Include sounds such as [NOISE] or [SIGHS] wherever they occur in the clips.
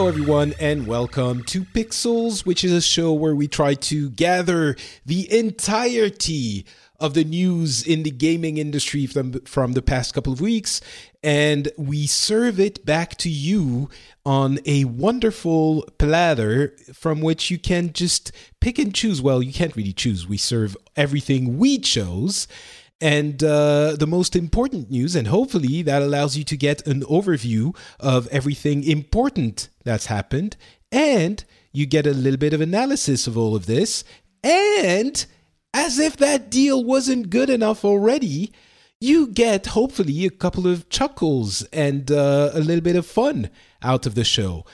Hello, everyone, and welcome to Pixels, which is a show where we try to gather the entirety of the news in the gaming industry from, from the past couple of weeks, and we serve it back to you on a wonderful platter from which you can just pick and choose. Well, you can't really choose. We serve everything we chose. And uh, the most important news, and hopefully that allows you to get an overview of everything important that's happened, and you get a little bit of analysis of all of this. And as if that deal wasn't good enough already, you get hopefully a couple of chuckles and uh, a little bit of fun out of the show.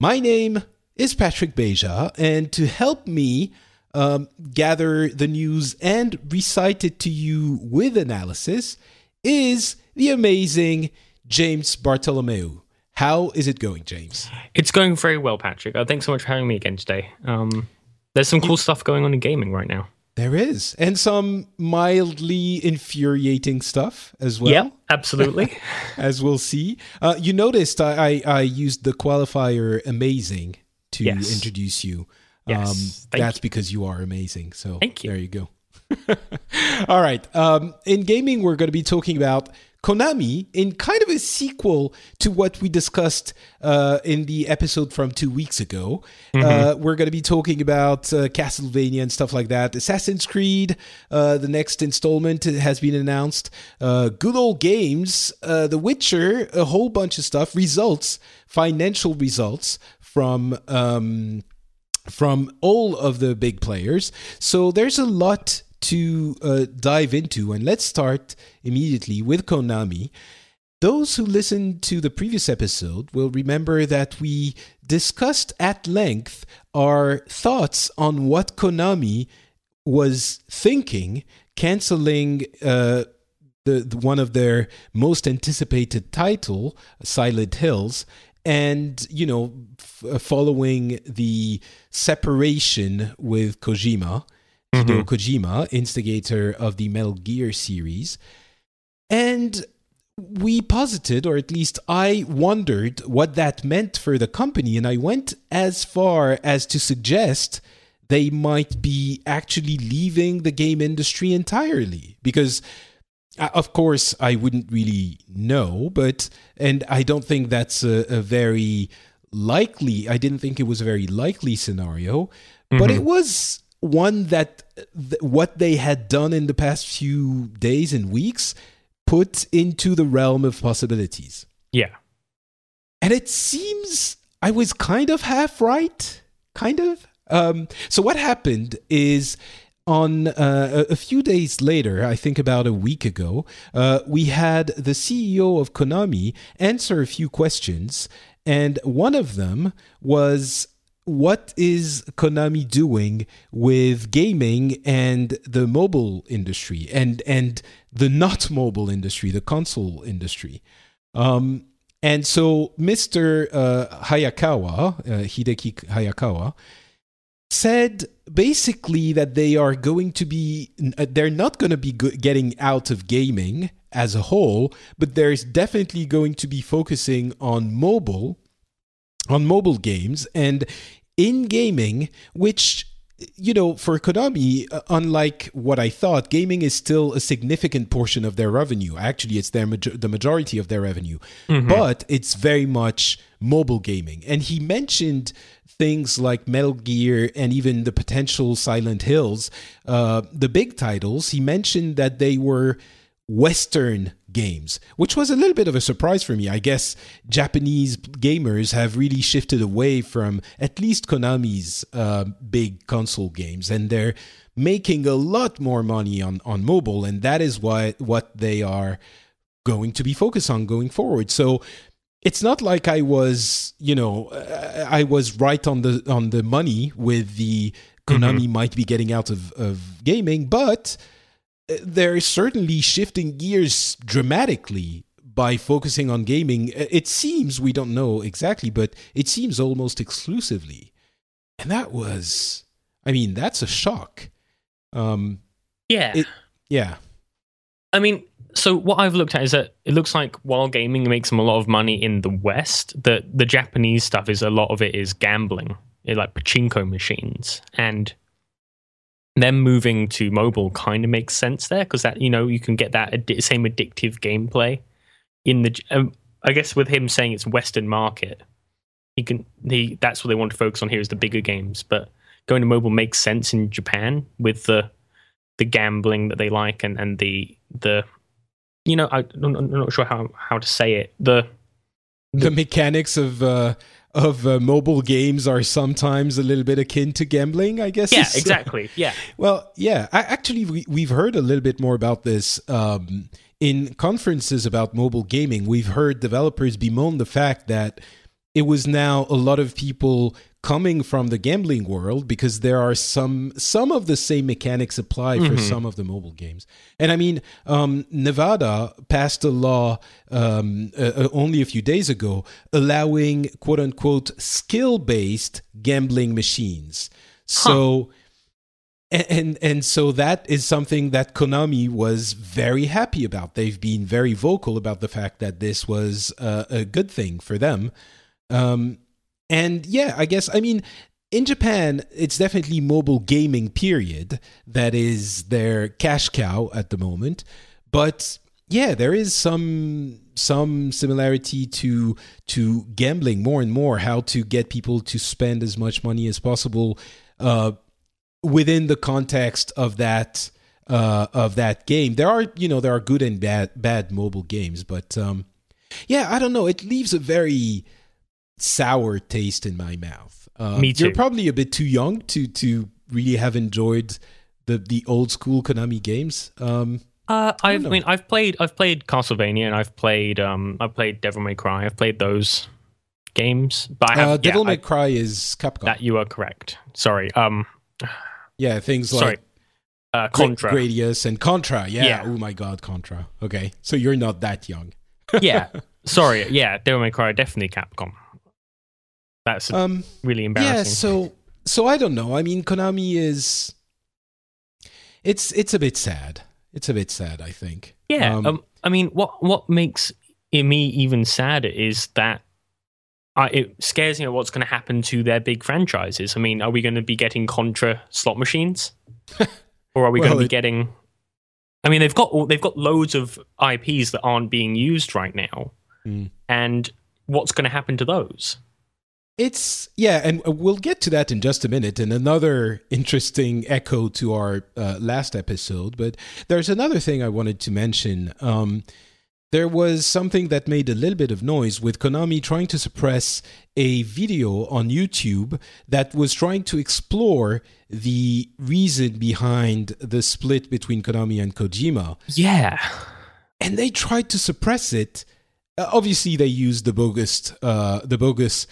My name is Patrick Beja, and to help me um, gather the news and recite it to you with analysis is the amazing James Bartolomeu. How is it going, James? It's going very well, Patrick. Uh, thanks so much for having me again today. Um, there's some cool stuff going on in gaming right now. There is, and some mildly infuriating stuff as well. Yeah, absolutely. [LAUGHS] [LAUGHS] as we'll see. Uh, you noticed I, I, I used the qualifier "amazing" to Yes. introduce you. Yes, Um, that's you. because you are amazing. So Thank you. There you go. [LAUGHS] All right. Um, in gaming, we're going to be talking about Konami in kind of a sequel to what we discussed uh, in the episode from two weeks ago. Mm-hmm. Uh, we're going to be talking about uh, Castlevania and stuff like that. Assassin's Creed, uh, the next installment has been announced. Uh, good old games, uh, The Witcher, a whole bunch of stuff. Results, financial results from. Um, from all of the big players. So there's a lot to uh, dive into. And let's start immediately with Konami. Those who listened to the previous episode will remember that we discussed at length our thoughts on what Konami was thinking, canceling uh, the, the one of their most anticipated title, Silent Hills, and you know, f- uh, following the separation with Kojima, Hideo Kojima, instigator of the Metal Gear series, and we posited, or at least I wondered, what that meant for the company, and I went as far as to suggest they might be actually leaving the game industry entirely. Because of course i wouldn't really know but and i don't think that's a, a very likely i didn't think it was a very likely scenario but it was one that th- what they had done in the past few days and weeks put into the realm of possibilities Yeah. and it seems I was kind of half right, kind of. Um, so what happened is on uh, a few days later, I think about a week ago, uh, we had the CEO of Konami answer a few questions, and one of them was. What is Konami doing with gaming and the mobile industry and and the not mobile industry, the console industry? Um, and so Mr. Uh, Hayakawa, uh, Hideki Hayakawa, said basically that they are going to be uh, they're not going to be getting out of gaming as a whole but there's definitely going to be focusing on mobile on mobile games and in gaming which you know, for Konami, uh, unlike what I thought, gaming is still a significant portion of their revenue. Actually, it's their the majority of their revenue, mm-hmm. but it's very much mobile gaming. And he mentioned things like Metal Gear and even the potential Silent Hills, uh, the big titles. He mentioned that they were Western games, which was a little bit of a surprise for me. I guess Japanese gamers have really shifted away from at least Konami's uh, big console games, and they're making a lot more money on, on mobile, and that is why what they are going to be focused on going forward. So it's not like I was, you know, I was right on the on the money with the Konami mm-hmm. might be getting out of, of gaming, but they're certainly shifting gears dramatically by focusing on gaming. It seems, we don't know exactly, but it seems almost exclusively. And that was, I mean, that's a shock. Um, yeah. It, yeah. I mean, so what I've looked at is that it looks like while gaming makes them a lot of money in the West, that the Japanese stuff is a lot of it is gambling, like pachinko machines, and them moving to mobile kind of makes sense there because that you know you can get that ad- same addictive gameplay in the. Um, I guess with him saying it's Western market, he can he that's what they want to focus on here is the bigger games. But going to mobile makes sense in Japan with the the gambling that they like and and the the you know I, am not sure how how to say it the the, the mechanics of. Uh of uh, mobile games are sometimes a little bit akin to gambling, I guess. Yeah, [LAUGHS] exactly. Yeah. well, yeah. I, actually, we, we've heard a little bit more about this um, in conferences about mobile gaming. We've heard developers bemoan the fact that it was now a lot of people coming from the gambling world because there are some some of the same mechanics apply mm-hmm. for some of the mobile games. And I mean, um, Nevada passed a law um, uh, uh, only a few days ago allowing quote unquote skill based gambling machines. So. Huh. And, and so that is something that Konami was very happy about. They've been very vocal about the fact that this was uh, a good thing for them. Um, and yeah, I guess, I mean, in Japan, it's definitely mobile gaming, period, that is their cash cow at the moment. But yeah, there is some some similarity to to gambling more and more how to get people to spend as much money as possible uh, within the context of that uh, of that game there are you know there are good and bad bad mobile games but um, yeah i don't know it leaves a very sour taste in my mouth. Uh, Me too. You're probably a bit too young to to really have enjoyed the the old school Konami games. Um, uh, I, I mean, I've played I've played Castlevania and I've played um I've played Devil May Cry. I've played those games, but I have, uh, Devil yeah, May I, Cry is Capcom. That you are correct. Sorry. Um. Yeah, things like. Sorry. Uh, Contra, Gradius, and Contra. Yeah. yeah. Oh my God, Contra. Okay, so you're not that young. yeah. [LAUGHS] Sorry. Yeah, Devil May Cry definitely Capcom. That's um, really embarrassing. Yeah, so so I don't know. I mean, Konami is it's it's a bit sad. It's a bit sad, I think. Yeah. Um, um, I mean, what what makes me even sadder is that I, it scares me what's going to happen to their big franchises. I mean, are we going to be getting Contra slot machines, [LAUGHS] or are we well, going to be it, getting? I mean, they've got they've got loads of IPs that aren't being used right now, mm. and what's going to happen to those? It's yeah, and we'll get to that in just a minute. And another interesting echo to our uh, last episode. But there's another thing I wanted to mention. Um, there was something that made a little bit of noise with Konami trying to suppress a video on YouTube that was trying to explore the reason behind the split between Konami and Kojima. Yeah. And they tried to suppress it. Uh, obviously, they used the bogus, uh, the bogus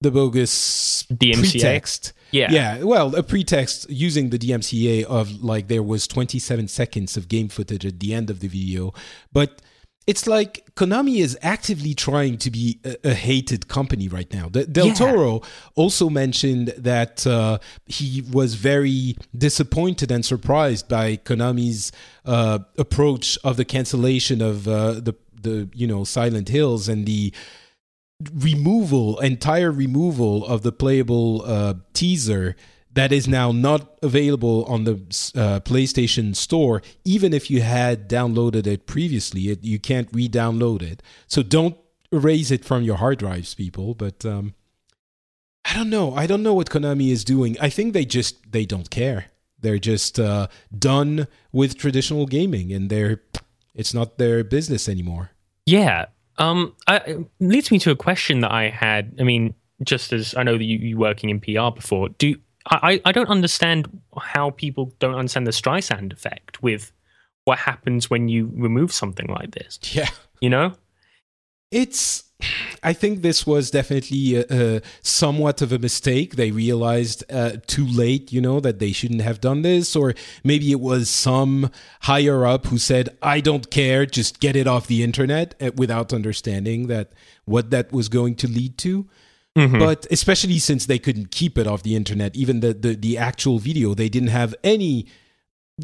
the bogus DMCA. pretext. Yeah. Yeah. Well, a pretext using the DMCA of like there was 27 seconds of game footage at the end of the video. But it's like Konami is actively trying to be a, a hated company right now. Del Yeah. Toro also mentioned that uh, he was very disappointed and surprised by Konami's uh, approach of the cancellation of uh, the the you know Silent Hills and the removal, entire removal of the playable uh, teaser that is now not available on the uh, PlayStation Store. Even if you had downloaded it previously, it, you can't re-download it. So don't erase it from your hard drives, people. But um, I don't know. I don't know what Konami is doing. I think they just they don't care. They're just uh, done with traditional gaming, and they're it's not their business anymore. Yeah. Um, I, it leads me to a question that I had. I mean, just as I know that you, you working in PR before, do I, I don't understand how people don't understand the Streisand effect with what happens when you remove something like this. Yeah. You know? It's. I think this was definitely a, a somewhat of a mistake. They realized uh, too late, you know, that they shouldn't have done this, or maybe it was some higher up who said, "I don't care, just get it off the internet," uh, without understanding that what that was going to lead to. But especially since they couldn't keep it off the internet, even the the, the actual video, they didn't have any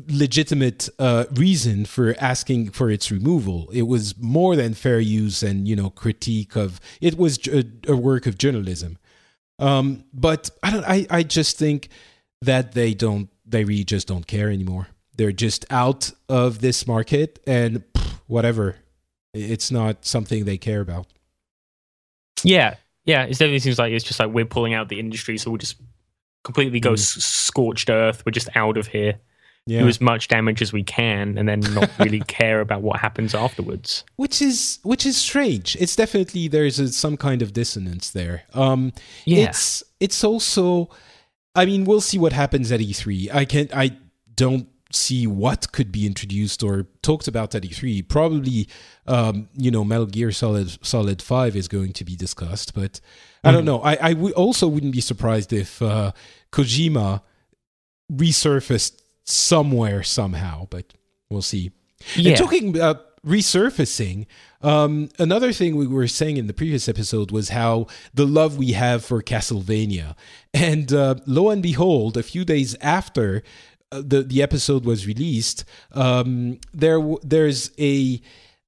legitimate uh, reason for asking for its removal. It was more than fair use and you know critique of. It was a, a work of journalism. Um, but I don't. I I just think that they don't. They really just don't care anymore. They're just out of this market and pff, whatever. It's not something they care about. Yeah. Yeah. It definitely seems like it's just like we're pulling out the industry, so we'll just completely go Mm. s- scorched earth. We're just out of here. Yeah. Do as much damage as we can and then not [LAUGHS] really care about what happens afterwards. which is which is strange it's definitely there's a, some kind of dissonance there um Yeah. it's it's also i mean we'll see what happens at e3 i can't i don't see what could be introduced or talked about at e3 probably um you know metal gear solid solid 5 is going to be discussed but i don't know i i w- also wouldn't be surprised if uh kojima resurfaced somewhere somehow but we'll see Yeah. and talking about resurfacing, um, another thing we were saying in the previous episode was how the love we have for Castlevania. And uh, lo and behold, a few days after uh, the the episode was released, um, there there's a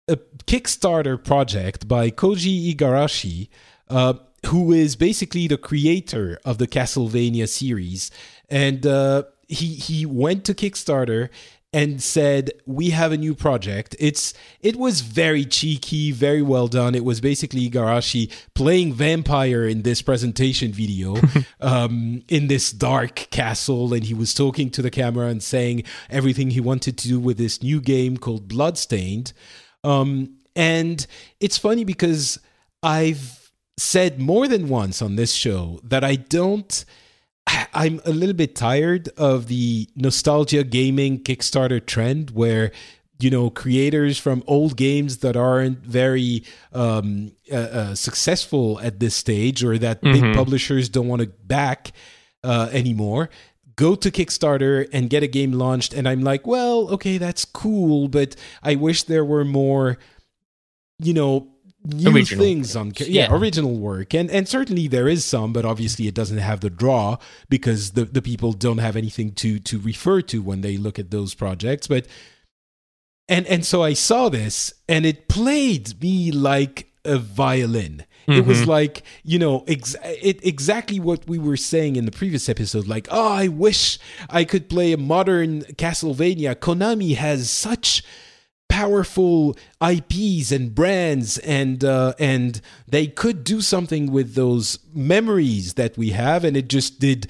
a Kickstarter project by Koji Igarashi, uh, who is basically the creator of the Castlevania series, and uh, he he went to Kickstarter and said we have a new project it's it was very cheeky very well done it was basically Igarashi playing vampire in this presentation video [LAUGHS] um, in this dark castle and he was talking to the camera and saying everything he wanted to do with this new game called bloodstained um, and it's funny because I've said more than once on this show that I don't. [SIGHS] I'm a little bit tired of the nostalgia gaming Kickstarter trend where you know creators from old games that aren't very um, uh, uh, successful at this stage or that big publishers don't want to back uh, anymore go to Kickstarter and get a game launched and I'm like well okay that's cool but I wish there were more you know new Original things on yeah, yeah. original work. And and certainly there is some but obviously it doesn't have the draw because the the people don't have anything to to refer to when they look at those projects. But and and so I saw this and it played me like a violin. It was mm-hmm. like you know ex- it, exactly what we were saying in the previous episode like oh i wish i could play a modern castlevania. Konami has such powerful IPs and brands and uh, and they could do something with those memories that we have and it just did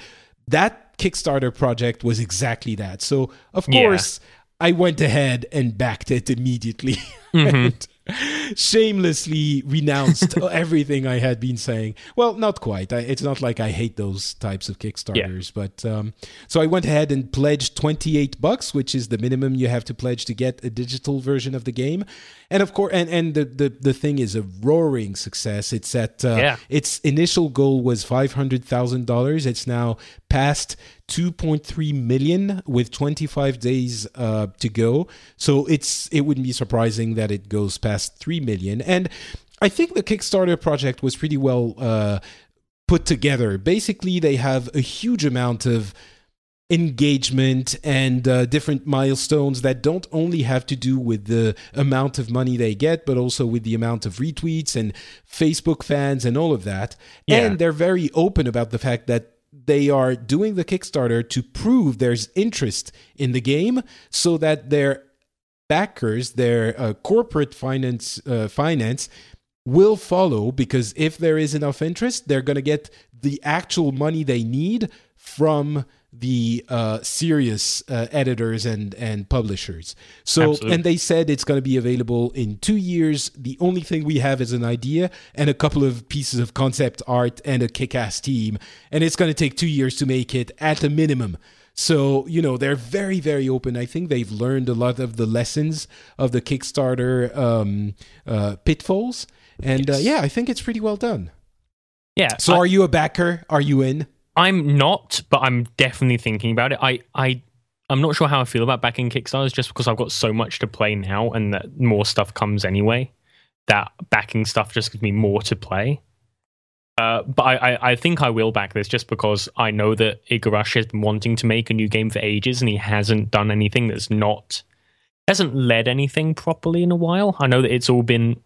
that Kickstarter project was exactly that. So of Yeah. course I went ahead and backed it immediately [LAUGHS] and shamelessly renounced [LAUGHS] everything I had been saying. Well, not quite. I, it's not like I hate those types of Kickstarters, but um, so I went ahead and pledged 28 bucks, which is the minimum you have to pledge to get a digital version of the game. And of course, and, and the, the, the thing is a roaring success. It's at, uh, Yeah. its initial goal was $500,000. It's now passed 2.3 million with 25 days uh, to go. So it's it wouldn't be surprising that it goes past 3 million. And I think the Kickstarter project was pretty well uh, put together. Basically, they have a huge amount of engagement and uh, different milestones that don't only have to do with the amount of money they get, but also with the amount of retweets and Facebook fans and all of that. Yeah. And they're very open about the fact that they are doing the Kickstarter to prove there's interest in the game so that their backers, their uh, corporate finance, uh, finance will follow because if there is enough interest, they're going to get the actual money they need from the uh, serious uh, editors and and publishers. So Absolutely. and they said it's going to be available in two years. The only thing we have is an idea and a couple of pieces of concept art and a kick-ass team, and it's going to take two years to make it at a minimum. So you know they're very very open. I think they've learned a lot of the lessons of the Kickstarter um, uh, pitfalls, and uh, yes. yeah, I think it's pretty well done. Yeah. So I- are you a backer? Are you in? I'm not, but I'm definitely thinking about it. I, I, I'm not sure how I feel about backing Kickstarters just because I've got so much to play now and that more stuff comes anyway. That backing stuff just gives me more to play. Uh, but I, I, I, think I will back this just because I know that Igarashi has been wanting to make a new game for ages and he hasn't done anything that's not hasn't led anything properly in a while. I know that it's all been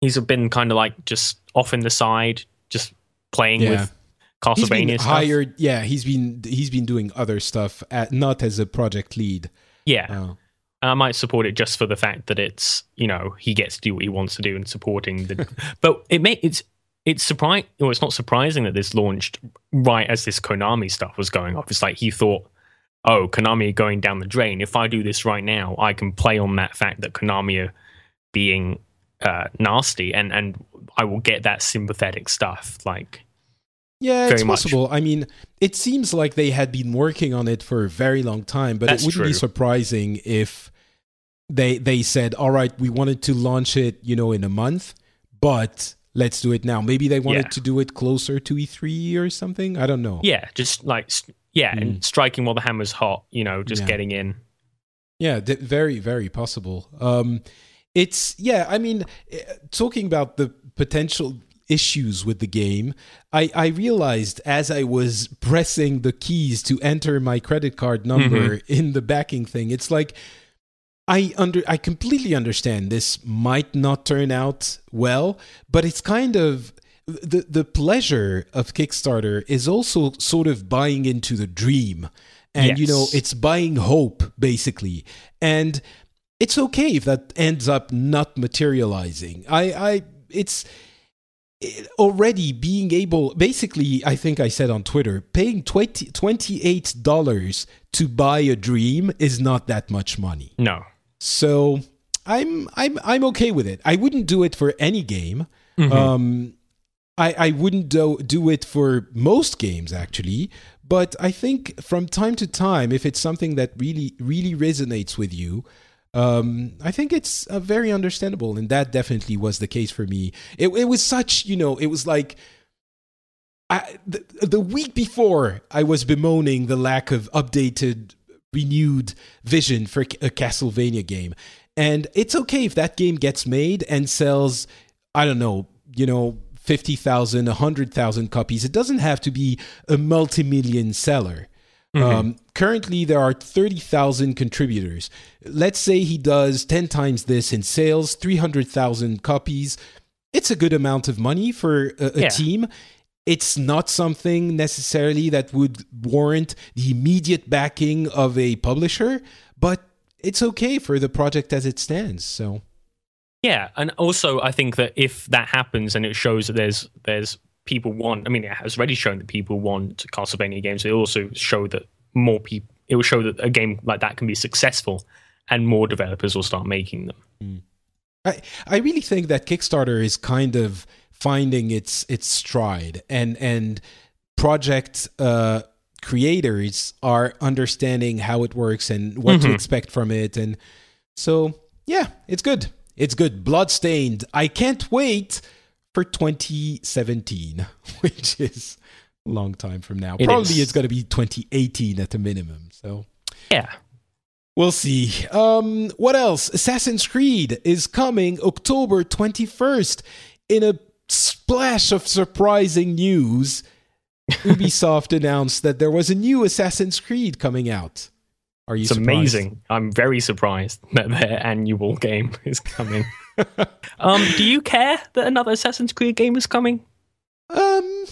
he's been kind of like just off in the side, just playing yeah. with Castlevania hired. Yeah, he's been he's been doing other stuff, at, not as a project lead. Yeah. Uh, I might support it just for the fact that it's you know he gets to do what he wants to do and supporting the. [LAUGHS] but it may it's it's surprising. Well, it's not surprising that this launched right as this Konami stuff was going off. It's like he thought, oh, Konami going down the drain. If I do this right now, I can play on that fact that Konami are being uh, nasty, and and I will get that sympathetic stuff. Like yeah, it's possible. Much. I mean, it seems like they had been working on it for a very long time, but That's it wouldn't true. be surprising if they they said, "All right, we wanted to launch it, you know, in a month, but let's do it now." Maybe they wanted yeah. to do it closer to E3 or something. I don't know. Yeah, just like yeah, mm. and striking while the hammer's hot, you know, just yeah. getting in. Yeah, very very possible. Um it's yeah, I mean, eh, talking about the potential issues with the game, I, I realized as I was pressing the keys to enter my credit card number mm-hmm. in the backing thing, it's like I under I completely understand this might not turn out well, but it's kind of the the pleasure of Kickstarter is also sort of buying into the dream. And yes. you know, it's buying hope basically. And it's okay if that ends up not materializing. I I it's already being able basically i think i said on twitter paying 20, $28 to buy a dream is not that much money. No. So i'm i'm i'm okay with it. I wouldn't do it for any game. Mm-hmm. um i i wouldn't do, do it for most games actually. But i think from time to time if it's something that really really resonates with you um, I think it's uh, very understandable, and that definitely was the case for me. It, it was such, you know, it was like I, the, the week before I was bemoaning the lack of updated, renewed vision for a Castlevania game, and it's okay if that game gets made and sells. I don't know, you know, 50,000, 100,000 copies. It doesn't have to be a multi million seller. Mm-hmm. Um, currently, there are 30,000 contributors. Let's say he does 10 times this in sales, 300,000 copies. It's a good amount of money for a, a yeah. team. It's not something necessarily that would warrant the immediate backing of a publisher, but it's okay for the project as it stands. So, yeah, and also I think that if that happens and it shows that there's there's people want. I mean, it has already shown that people want Castlevania games. It also show that more people. It will show that a game like that can be successful, and more developers will start making them. Mm. I I really think that Kickstarter is kind of finding its its stride, and and project uh, creators are understanding how it works and what mm-hmm. to expect from it, and so yeah, it's good. It's good. Bloodstained. I can't wait for 2017, [LAUGHS] which is a long time from now. It Probably is. it's going to be 2018 at the minimum. So Yeah. we'll see. Um, what else? Assassin's Creed is coming October 21st in a splash of surprising news. [LAUGHS] Ubisoft announced that there was a new Assassin's Creed coming out. Are you It's surprised? amazing. I'm very surprised that their annual game is coming. [LAUGHS] um, do you care that another Assassin's Creed game is coming? Um,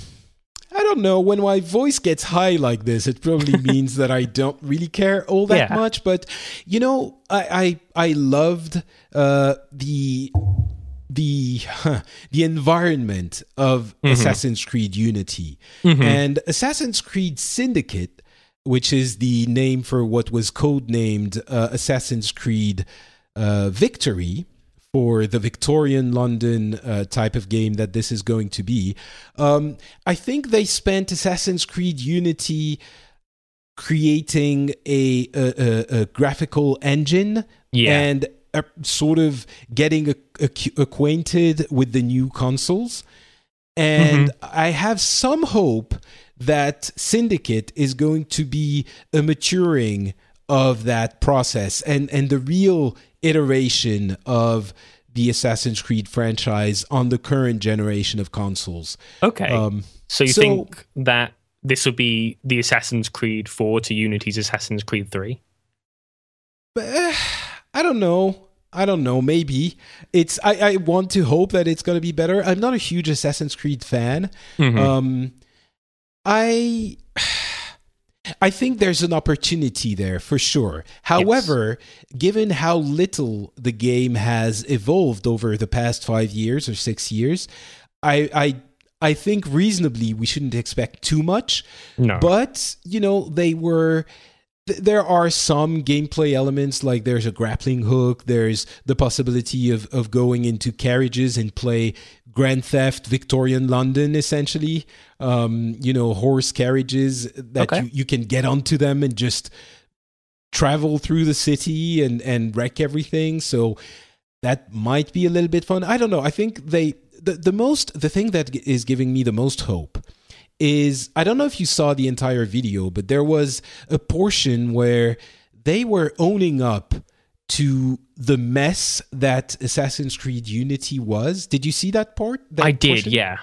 I don't know. When my voice gets high like this, it probably [LAUGHS] means that I don't really care all that Yeah. much. But you know, I I, I loved uh, the the huh, the environment of Assassin's Creed Unity and Assassin's Creed Syndicate, which is the name for what was codenamed uh, Assassin's Creed uh, Victory for the Victorian London uh, type of game that this is going to be. Um, I think they spent Assassin's Creed Unity creating a, a, a, a graphical engine Yeah. and uh, sort of getting ac- ac- acquainted with the new consoles. And I have some hope that Syndicate is going to be a maturing of that process and, and the real iteration of the Assassin's Creed franchise on the current generation of consoles. Okay. Um, so you so- think that this would be the Assassin's Creed 4 to Unity's Assassin's Creed 3? But, uh, I don't know. I don't know. Maybe it's. I, I want to hope that it's going to be better. I'm not a huge Assassin's Creed fan. Mhm. Um, I. I think there's an opportunity there for sure. However, given how little the game has evolved over the past five years or six years, I I I think reasonably we shouldn't expect too much. no. But you know, they were. th- There are some gameplay elements, like there's a grappling hook. There's the possibility of of going into carriages and play Grand Theft Victorian London, essentially. Um, you know, horse carriages that Okay. you, you can get onto them and just travel through the city and and wreck everything. So that might be a little bit fun. I don't know. I think they the, the most the thing that is giving me the most hope is I don't know if you saw the entire video, but there was a portion where they were owning up to the mess that Assassin's Creed Unity was. Did you see that part? That I did, portion? yeah.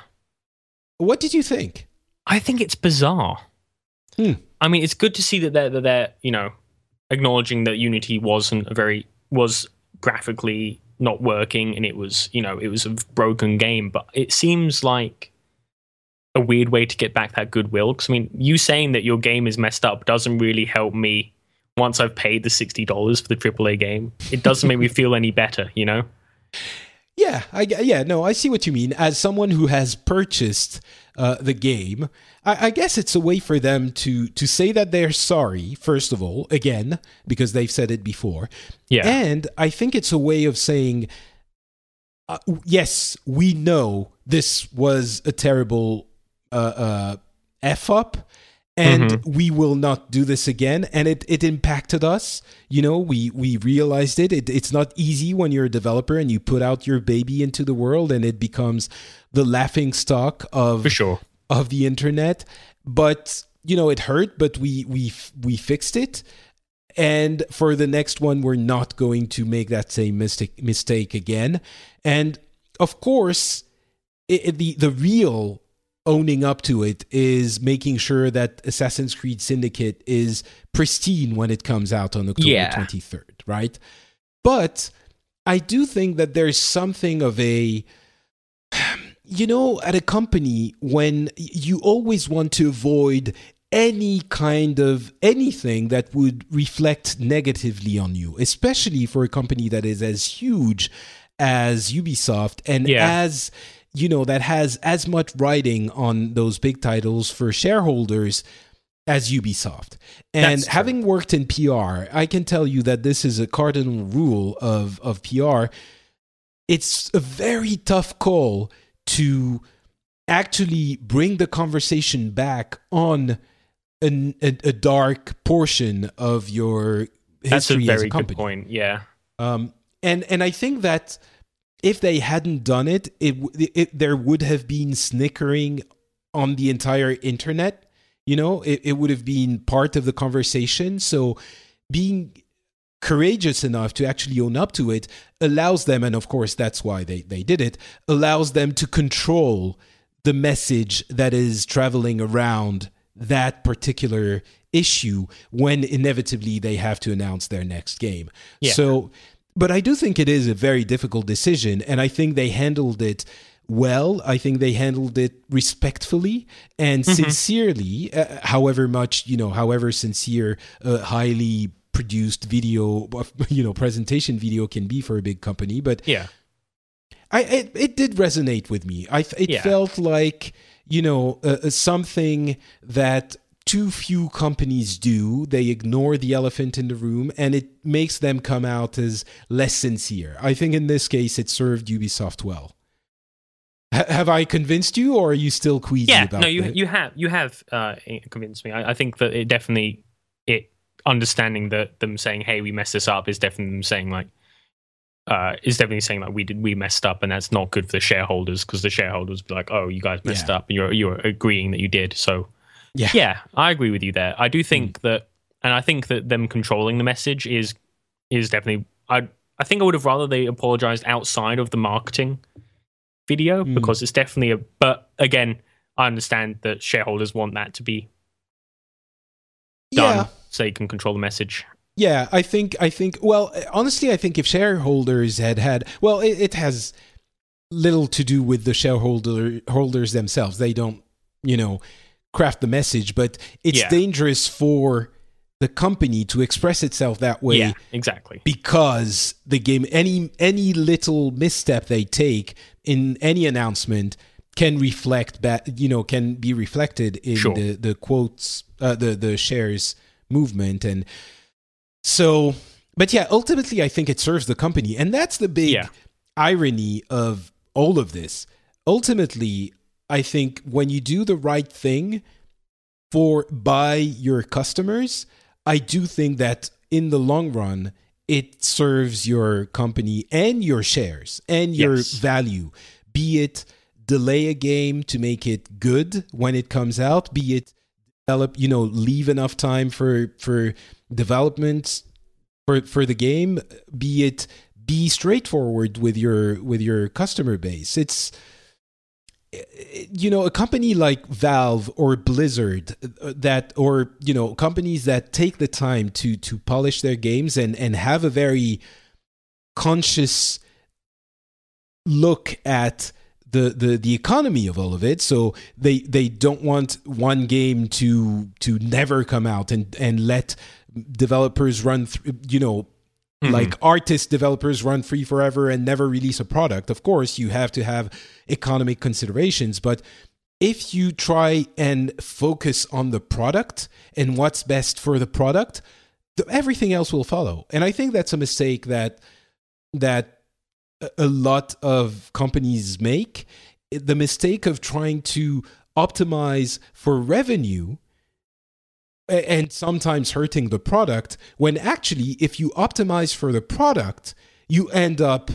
What did you think? I think it's bizarre. Hmm. I mean, it's good to see that they're, that they're, you know, acknowledging that Unity wasn't a very was graphically not working, and it was, you know, it was a broken game. But it seems like a weird way to get back that goodwill. Because I mean, you saying that your game is messed up doesn't really help me. Once I've paid the sixty dollars for the AAA game, it doesn't make me [LAUGHS] feel any better. You know? Yeah, I yeah no, I see what you mean. As someone who has purchased uh, the game, I, I guess it's a way for them to to say that they're sorry. First of all, again because they've said it before, Yeah. and I think it's a way of saying, uh, yes, we know this was a terrible uh, uh, f up. And mm-hmm. we will not do this again. And it, it impacted us. You know, we, we realized it. it. It's not easy when you're a developer and you put out your baby into the world and it becomes the laughing stock of For sure. of the internet but you know it hurt but we we we fixed it and for the next one we're not going to make that same mistake mistake again and of course it, it- the the real owning up to it is making sure that Assassin's Creed Syndicate is pristine when it comes out on October Yeah. 23rd right but I do think that there's something of a [SIGHS] you know, at a company, when you always want to avoid any kind of anything that would reflect negatively on you, especially for a company that is as huge as Ubisoft and Yeah. as you know that has as much writing on those big titles for shareholders as Ubisoft. And having worked in PR, I can tell you that this is a cardinal rule of of PR it's a very tough call to actually bring the conversation back on an, a, a dark portion of your history That's a very as a good point. Yeah. Um, and and I think that if they hadn't done it, it, it there would have been snickering on the entire internet. You know, it, it would have been part of the conversation. So being courageous enough to actually own up to it allows them, and of course that's why they, they did it, allows them to control the message that is traveling around that particular issue when inevitably they have to announce their next game. Yeah. So, but I do think it is a very difficult decision, and I think they handled it well. I think they handled it respectfully and sincerely, uh, however much, you know, however sincere, uh, highly produced video, [LAUGHS] you know, presentation video can be for a big company. But Yeah. I it, it did resonate with me. I it Yeah. felt like you know uh, something that too few companies do. They ignore the elephant in the room, and it makes them come out as less sincere. I think in this case, it served Ubisoft well. H- have I convinced you, or are you still queasy yeah about no you it? you have you have uh, convinced me I, I think that it definitely it understanding that them saying hey we messed this up is definitely them saying like uh is definitely saying like we did we messed up and that's not good for the shareholders because the shareholders be like oh you guys messed Yeah. up and you're you're agreeing that you did so Yeah. yeah i agree with you there i do think that and i think that them controlling the message is is definitely i i think i would have rather they apologized outside of the marketing video Mm. because it's definitely a but again i understand that shareholders want that to be done yeah, so you can control the message Yeah, I think I think well, honestly, I think if shareholders had had well, it, it has little to do with the shareholder holders themselves. They don't, you know, craft the message, but it's Yeah. dangerous for the company to express itself that way yeah exactly because the game any any little misstep they take in any announcement can reflect back you know can be reflected in Sure. the the quotes uh, the the shares movement and so but yeah ultimately i think it serves the company and that's the big Yeah. irony of all of this ultimately i think when you do the right thing for by your customers i do think that in the long run it serves your company and your shares and your Yes. value be it delay a game to make it good when it comes out be it develop you know leave enough time for for development for for the game be it be straightforward with your with your customer base it's you know a company like valve or blizzard uh, that or you know companies that take the time to to polish their games and and have a very conscious look at the, the the economy of all of it. So they they don't want one game to to never come out and and let developers run through you know Mm-hmm. like artist developers run free forever and never release a product. Of course you have to have economic considerations but if you try and focus on the product and what's best for the product th- everything else will follow. And i think that's a mistake that that a- lot of companies make. The mistake of trying to optimize for revenue and sometimes hurting the product when actually if you optimize for the product you end up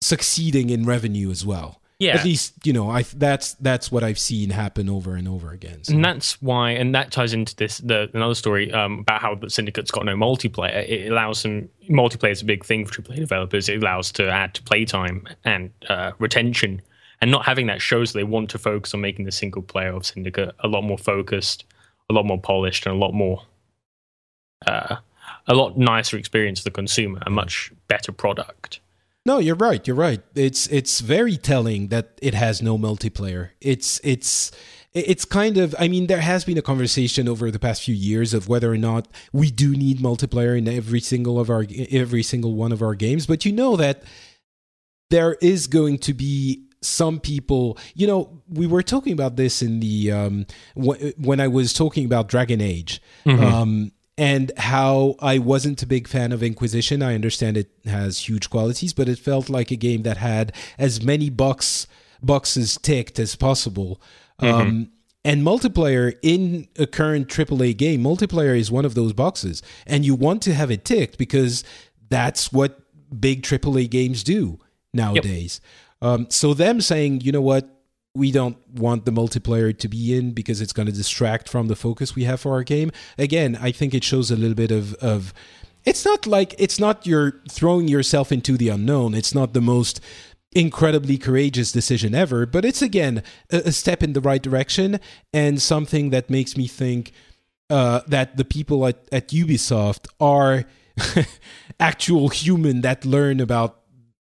succeeding in revenue as well Yeah. at least you know i that's that's what i've seen happen over and over again so. and that's why and that ties into this the another story um, about how the syndicate's got no multiplayer it allows some multiplayer is a big thing for AAA developers it allows to add to playtime and uh, retention and not having that shows they want to focus on making the single player of syndicate a lot more focused a lot more polished and a lot more uh, a lot nicer experience for the consumer a much better product No, you're right. You're right. It's it's very telling that it has no multiplayer. It's it's it's kind of I mean there has been a conversation over the past few years of whether or not we do need multiplayer in every single of our every single one of our games, but you know that there is going to be some people you know we were talking about this in the um wh- when i was talking about dragon age um and how i wasn't a big fan of inquisition. I understand it has huge qualities but it felt like a game that had as many box boxes ticked as possible. Um and multiplayer in a current AAA game, multiplayer is one of those boxes, and you want to have it ticked because that's what big AAA games do nowadays. Um, so them saying, you know what, we don't want the multiplayer to be in because it's going to distract from the focus we have for our game. Again, I think it shows a little bit of of it's not like it's not you're throwing yourself into the unknown. It's not the most incredibly courageous decision ever, but it's again a, a step in the right direction and something that makes me think uh, that the people at, at Ubisoft are [LAUGHS] actual human that learn about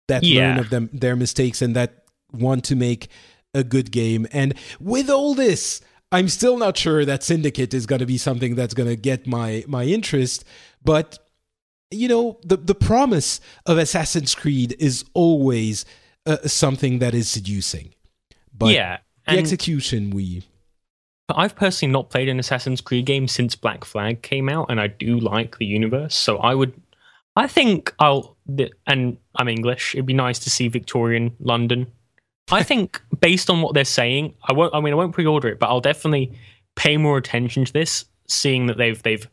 that Yeah. learn of them their mistakes and that want to make a good game. And with all this, I'm still not sure that Syndicate is going to be something that's going to get my my interest, but you know, the the promise of Assassin's Creed is always uh, something that is seducing. But yeah. the execution we I've personally not played an Assassin's Creed game since Black Flag came out, and I do like the universe. So I would, I think I'll, and I'm English. It'd be nice to see Victorian London. I think [LAUGHS] based on what they're saying, I won't. I mean, I won't pre-order it, but I'll definitely pay more attention to this, seeing that they've they've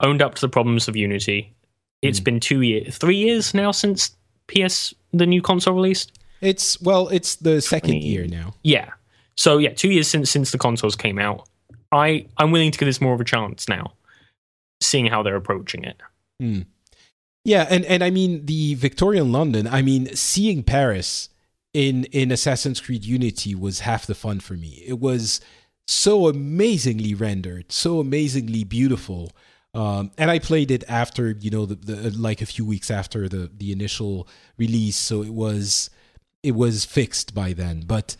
owned up to the problems of Unity. It's been two years, three years now since PS the new console released. it's well, it's the second Twenty- year now. Yeah. So yeah, two years since since the consoles came out. I I'm willing to give this more of a chance now, seeing how they're approaching it. Hmm. Yeah, and and I mean the Victorian London. I mean, seeing Paris in in Assassin's Creed Unity was half the fun for me. It was so amazingly rendered, so amazingly beautiful. Um, and I played it after you know the, the like a few weeks after the the initial release, so it was it was fixed by then. But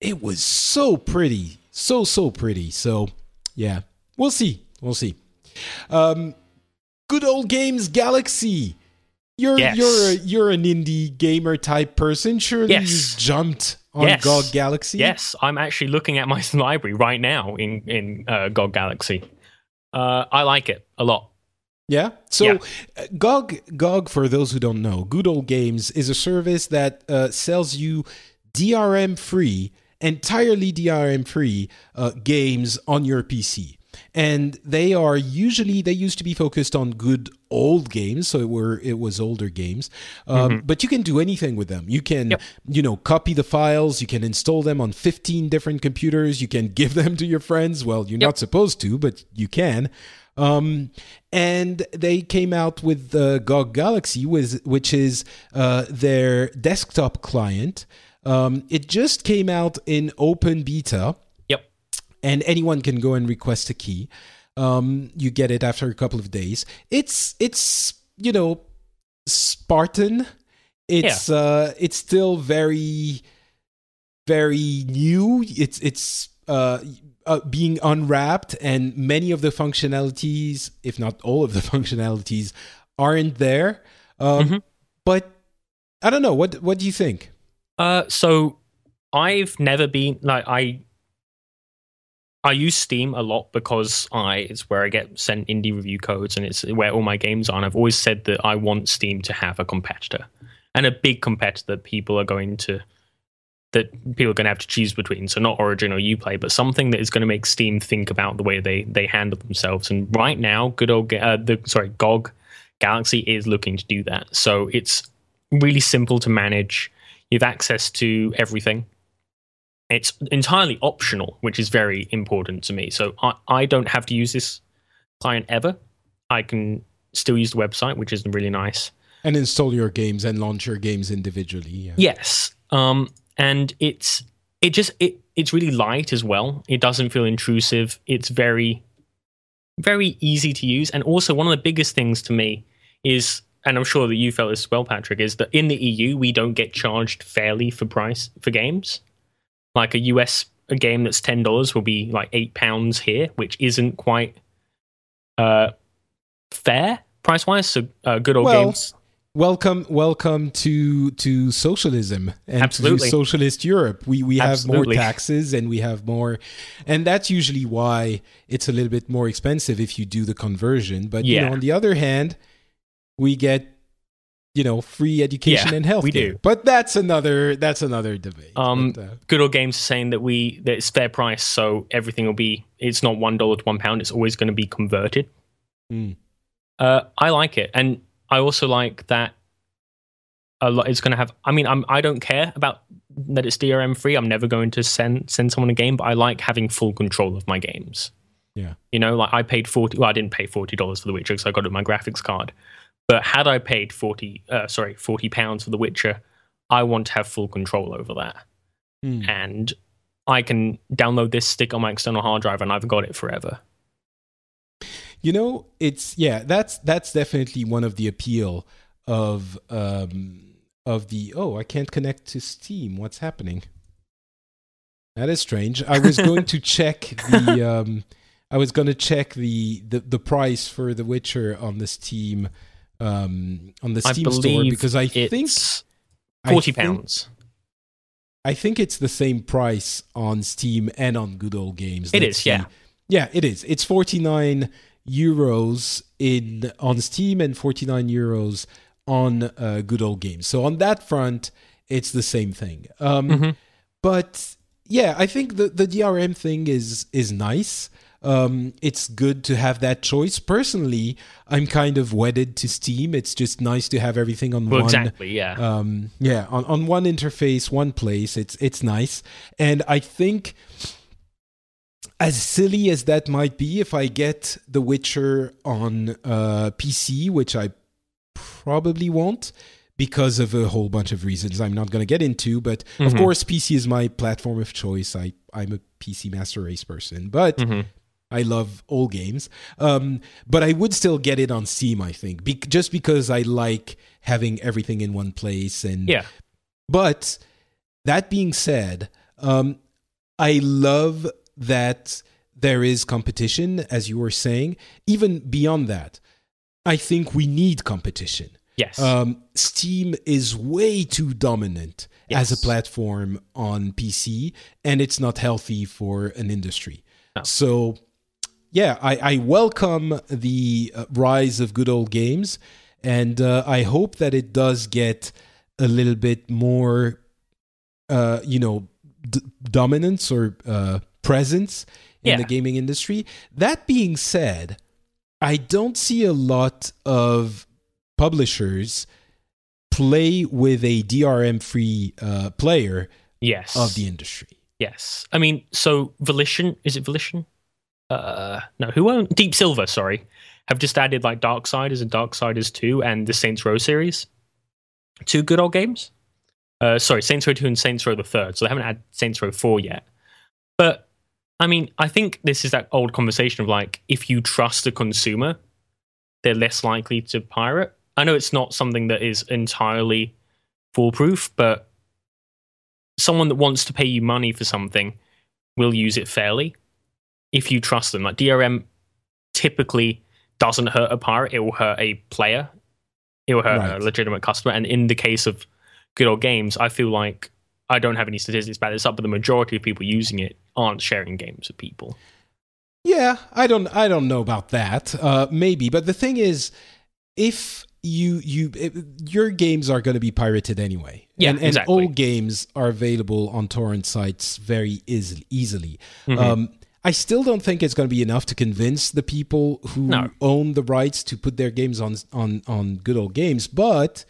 it was so pretty, so so pretty. So yeah, we'll see, we'll see. Um, good old games galaxy. You're Yes. you're a, you're an indie gamer type person. Surely Yes. you jumped on Yes. GOG Galaxy. Yes, I'm actually looking at my [LAUGHS] library right now in in uh, GOG Galaxy. Uh, I like it a lot. Yeah. So Yeah. uh, GOG GOG for those who don't know, Good Old Games is a service that uh, sells you DRM free, entirely DRM free uh, games on your PC. And they are usually they used to be focused on good old games, so it were it was older games. Um, But you can do anything with them. You can Yep. you know copy the files. You can install them on fifteen different computers. You can give them to your friends. Well, you're not supposed to, but you can. Um, and they came out with the GOG Galaxy, with, which is uh, their desktop client. Um, it just came out in open beta, Yep. And anyone can go and request a key. Um, you get it after a couple of days. It's it's you know Spartan. It's uh it's still very very new. It's it's uh, uh being unwrapped and many of the functionalities, if not all of the [LAUGHS] functionalities aren't there. Um Mhm. but I don't know. What what do you think? Uh, so I've never been like I. I use Steam a lot because I it's where I get sent indie review codes and it's where all my games are. And I've always said that I want Steam to have a competitor and a big competitor that people are going to that people are going to have to choose between. So not Origin or UPlay, but something that is going to make Steam think about the way they they handle themselves. And right now, good old uh, the sorry GOG Galaxy is looking to do that. So it's really simple to manage. You have access to everything. It's entirely optional, which is very important to me. So I, I don't have to use this client ever. I can still use the website, which is really nice. And install your games and launch your games individually. Yeah. Yes. Um, and it's it just it it's really light as well. It doesn't feel intrusive. It's very very easy to use. And also one of the biggest things to me is and I'm sure that you felt this as well, Patrick, is that in the EU we don't get charged fairly for price for games. Like a US a game that's ten dollars will be like eight pounds here, which isn't quite uh fair price wise. So uh, good old Well, games. Welcome, welcome to to socialism and Absolutely. to socialist Europe. We we have Absolutely. more taxes and we have more, and that's usually why it's a little bit more expensive if you do the conversion. But you know, on the other hand, we get you know free education Yeah, and health. we do. but that's another that's another debate. Um, But, uh, good old games are saying that we that it's fair price, so everything will be. It's not one dollar to one pound. It's always going to be converted. Hmm. Uh, I like it, and I also like that a lot. It's going to have. I mean, I'm I don't care about that it's DRM free. I'm never going to send send someone a game, but I like having full control of my games. Yeah. You know, like I paid forty. Well, I didn't pay forty dollars for The Witcher because I got it my graphics card. But had I paid forty, uh, sorry, forty pounds for The Witcher, I want to have full control over that, Hmm. and I can download this, stick on my external hard drive, and I've got it forever. You know, it's yeah, that's that's definitely one of the appeal of um of the oh, I can't connect to Steam. What's happening? That is strange. I was going to [LAUGHS] check the um I was going to check the, the the price for The Witcher on the Steam um on the Steam store because I think it's I forty think- pounds. I think it's the same price on Steam and on Good Old Games. It Let's is, yeah. see. Yeah, it is. It's 49 euros in on Steam and 49 euros on uh, Good Old Games. So on that front, it's the same thing. Um, Mhm. But yeah, I think the the DRM thing is is nice. Um, it's good to have that choice. Personally, I'm kind of wedded to Steam. It's just nice to have everything on Well, one exactly. Yeah. um yeah on, on one interface one place it's it's nice and i think as silly as that might be if i get the witcher on uh pc which i probably won't because of a whole bunch of reasons i'm not going to get into but of Mhm. course pc is my platform of choice i i'm a pc master race person but Mhm. I love old games. Um, but I would still get it on Steam, I think, be- just because I like having everything in one place. And Yeah. But that being said, um, I love that there is competition, as you were saying. Even beyond that, I think we need competition. Yes. Um, Steam is way too dominant as a platform on PC, and it's not healthy for an industry. No. So, yeah, I, I welcome the uh, rise of good old games, and uh, I hope that it does get a little bit more, uh, you know, d- dominance or uh, presence in Yeah. the gaming industry. That being said, I don't see a lot of publishers play with a DRM free uh, player yes. of the industry. Yes. I mean, so Volition, is it Volition? Uh, no, who owned Deep Silver, sorry, have just added like Darksiders and Darksiders 2 and the Saints Row series. Two good old games. Uh, sorry, Saints Row 2 and Saints Row the Third. So they haven't had Saints Row 4 yet. But I mean, I think this is that old conversation of like, if you trust a consumer, they're less likely to pirate. I know it's not something that is entirely foolproof, but someone that wants to pay you money for something will use it fairly if you trust them. Like DRM typically doesn't hurt a pirate, it will hurt a player, it will hurt Right. a legitimate customer. And in the case of good old games, I feel like I don't have any statistics about this up, but the majority of people using it aren't sharing games with people. Yeah, I don't I don't know about that. Uh, maybe, but the thing is, if you you it, your games are going to be pirated anyway, Yeah, and, and exactly. all games are available on torrent sites very easily. easily. Mhm. Um, I still don't think it's going to be enough to convince the people who No. own the rights to put their games on on on good old games, but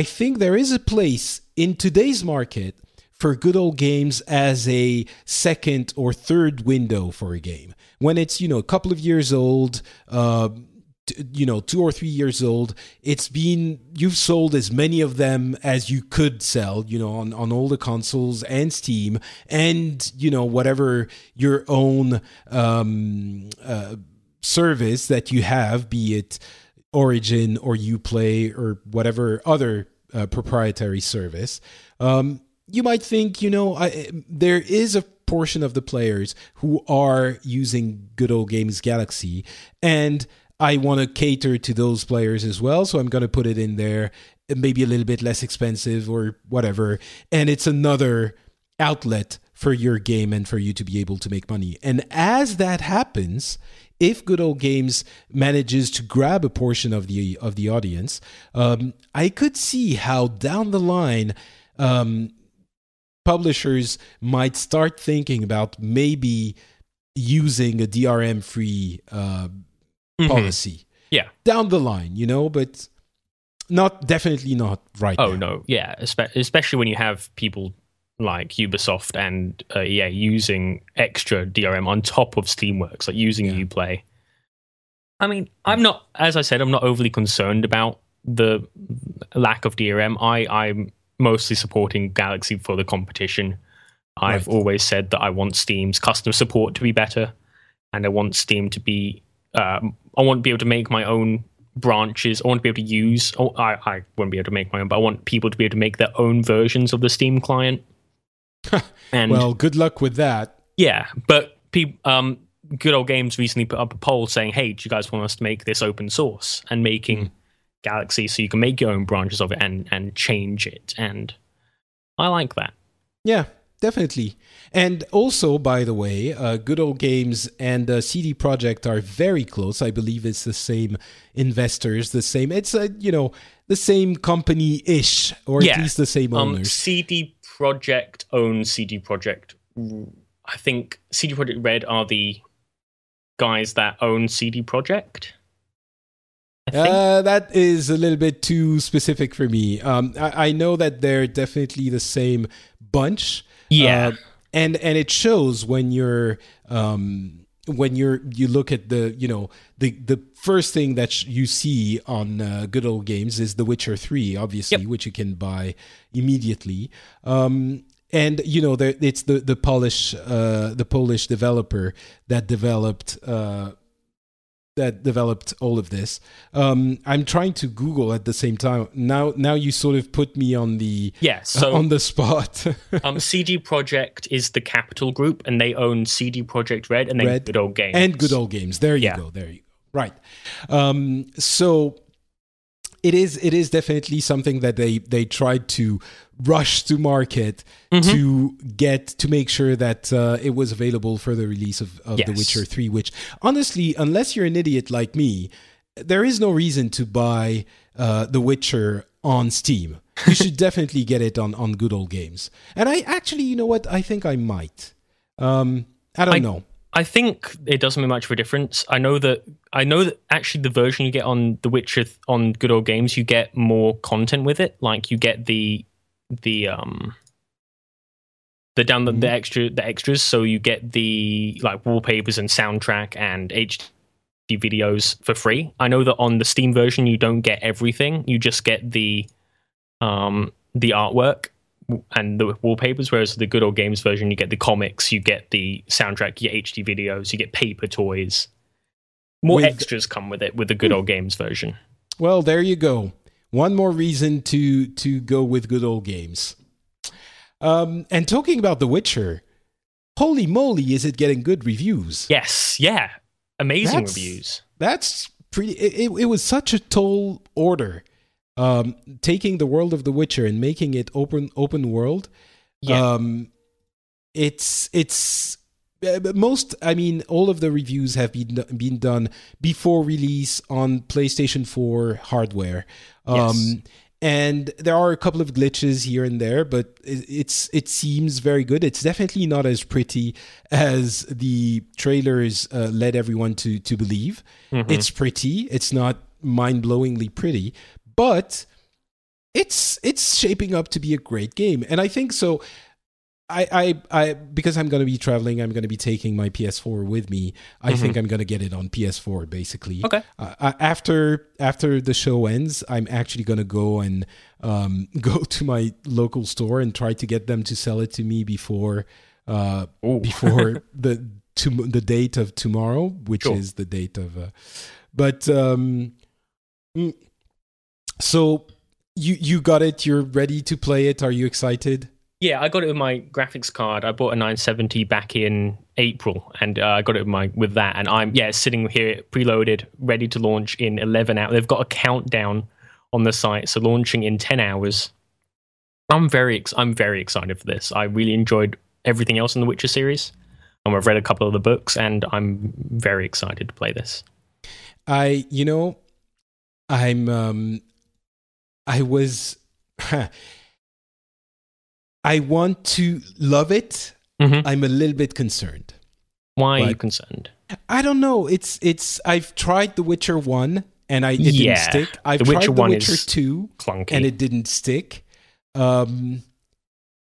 I think there is a place in today's market for good old games as a second or third window for a game. When it's, you know, a couple of years old, uh, you know, two or three years old, it's been, you've sold as many of them as you could sell, you know, on, on all the consoles and Steam and, you know, whatever your own um, uh, service that you have, be it Origin or Uplay or whatever other uh, proprietary service, um, you might think, you know, I, there is a portion of the players who are using good old games Galaxy, and I want to cater to those players as well. So I'm going to put it in there, maybe a little bit less expensive or whatever, and it's another outlet for your game and for you to be able to make money. And as that happens, if Good Old Games manages to grab a portion of the of the audience, um, I could see how down the line. Um, publishers might start thinking about maybe using a DRM free uh, Mhm. policy Yeah. down the line, you know. But not definitely not right. Oh now. no, yeah, espe- especially when you have people like Ubisoft and uh, EA using extra DRM on top of Steamworks, like using Yeah. UPlay. I mean, I'm not, as I said, I'm not overly concerned about the lack of DRM. I I'm mostly supporting Galaxy for the competition. I've Right. always said that I want Steam's customer support to be better, and I want Steam to be. Um, I want to be able to make my own branches. I want to be able to use. Oh, I I won't be able to make my own, but I want people to be able to make their own versions of the Steam client. and Well, good luck with that. yeah, but people, um, good old games recently put up a poll saying, "Hey, do you guys want us to make this open source and making Galaxy so you can make your own branches of it and and change it?" And I like that. Yeah, definitely. And also, by the way, uh, Good Old Games and uh, CD Projekt are very close. I believe it's the same investors, the same. It's a you know the same company ish, or Yeah. at least the same owners. Um. CD Projekt owns CD Projekt. I think CD Projekt Red are the guys that own CD Projekt. Uh, that is a little bit too specific for me. Um, I, I know that they're definitely the same bunch. Yeah. Uh, and and it shows when you're um, when you're you look at the you know the the first thing that sh- you see on uh, good old games is The Witcher Three, obviously, Yep. which you can buy immediately. Um, and you know there, it's the the Polish uh, the Polish developer that developed. Uh, that developed all of this. Um, I'm trying to Google at the same time. Now, now you sort of put me on the yeah. [LAUGHS] So on the spot. [LAUGHS] um, CD Projekt is the capital group, and they own CD Projekt Red and then Red Good Old Games and good old games. There you Yeah. go. There you go. Right. Um, so it is. It is definitely something that they they tried to rush to market Mm-hmm. to get to make sure that uh, it was available for the release of, of The Witcher Three. Which honestly, unless you're an idiot like me, there is no reason to buy uh, The Witcher on Steam. You should [LAUGHS] definitely get it on on good old games. And I actually, you know what? I think I might. Um, I don't I- know. I think it doesn't make much of a difference. I know that I know that actually the version you get on The Witcher on Good Old Games, you get more content with it. Like you get the the um the down the, the extra the extras. So you get the like wallpapers and soundtrack and HD videos for free. I know that on the Steam version you don't get everything. You just get the um the artwork and the wallpapers, whereas the good old games version, you get the comics, you get the soundtrack, you get HD videos, you get paper toys. More With- extras come with it with the good old games version. Well, there you go. One more reason to to go with good old games. Um, and talking about The Witcher, holy moly, is it getting good reviews? Yes, yeah, amazing That's- reviews. That's pretty. It, it, it was such a tall order, um, taking the world of The Witcher and making it open open world. Yeah, Um, it's it's uh, most. I mean, all of the reviews have been been done before release on PlayStation Four hardware. Um, Yes. And there are a couple of glitches here and there, but it's it seems very good. It's definitely not as pretty as the trailers uh, led everyone to to believe. It's pretty. It's not mind blowingly pretty, but it's it's shaping up to be a great game and i think so i i, I because i'm going to be traveling i'm going to be taking my ps4 with me i think i'm going to get it on ps4 basically Okay. uh, uh, after after the show ends i'm actually going to go and um, [LAUGHS] go to my local store and try to get them to sell it to me before uh, before [LAUGHS] the to the date of tomorrow which Sure. is the date of uh, but um mm, so you you got it you're ready to play it are you excited yeah. I got it with my graphics card. I bought a 970 back in April, and uh, I got it with my with that. And I'm yeah sitting here preloaded, ready to launch in 11 hours. They've got a countdown on the site, so launching in 10 hours. I'm very ex- I'm very excited for this. I really enjoyed everything else in the Witcher series. and I've read a couple of the books, and I'm very excited to play this. i you know i'm um i was [LAUGHS] i want to love it Mhm. i'm a little bit concerned Why are you concerned? I don't know. It's it's I've tried The Witcher 1 and I it didn't stick. I've The Witcher tried The 1 Witcher two, Clunky. and it didn't stick. Um,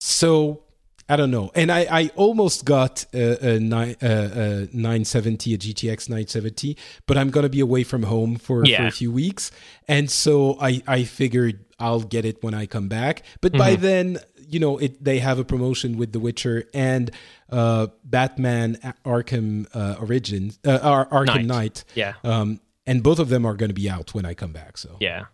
so I don't know. And I, I almost got a, a, nine, uh, a 970, a GTX 970, but I'm going to be away from home for, for a few weeks. And so I, I figured I'll get it when I come back. But by Mm-hmm. then, you know, it they have a promotion with The Witcher and uh, Batman Arkham uh, Origins, uh, Ar- Arkham Knight. Knight. yeah. Um, and both of them are going to be out when I come back. So Yeah.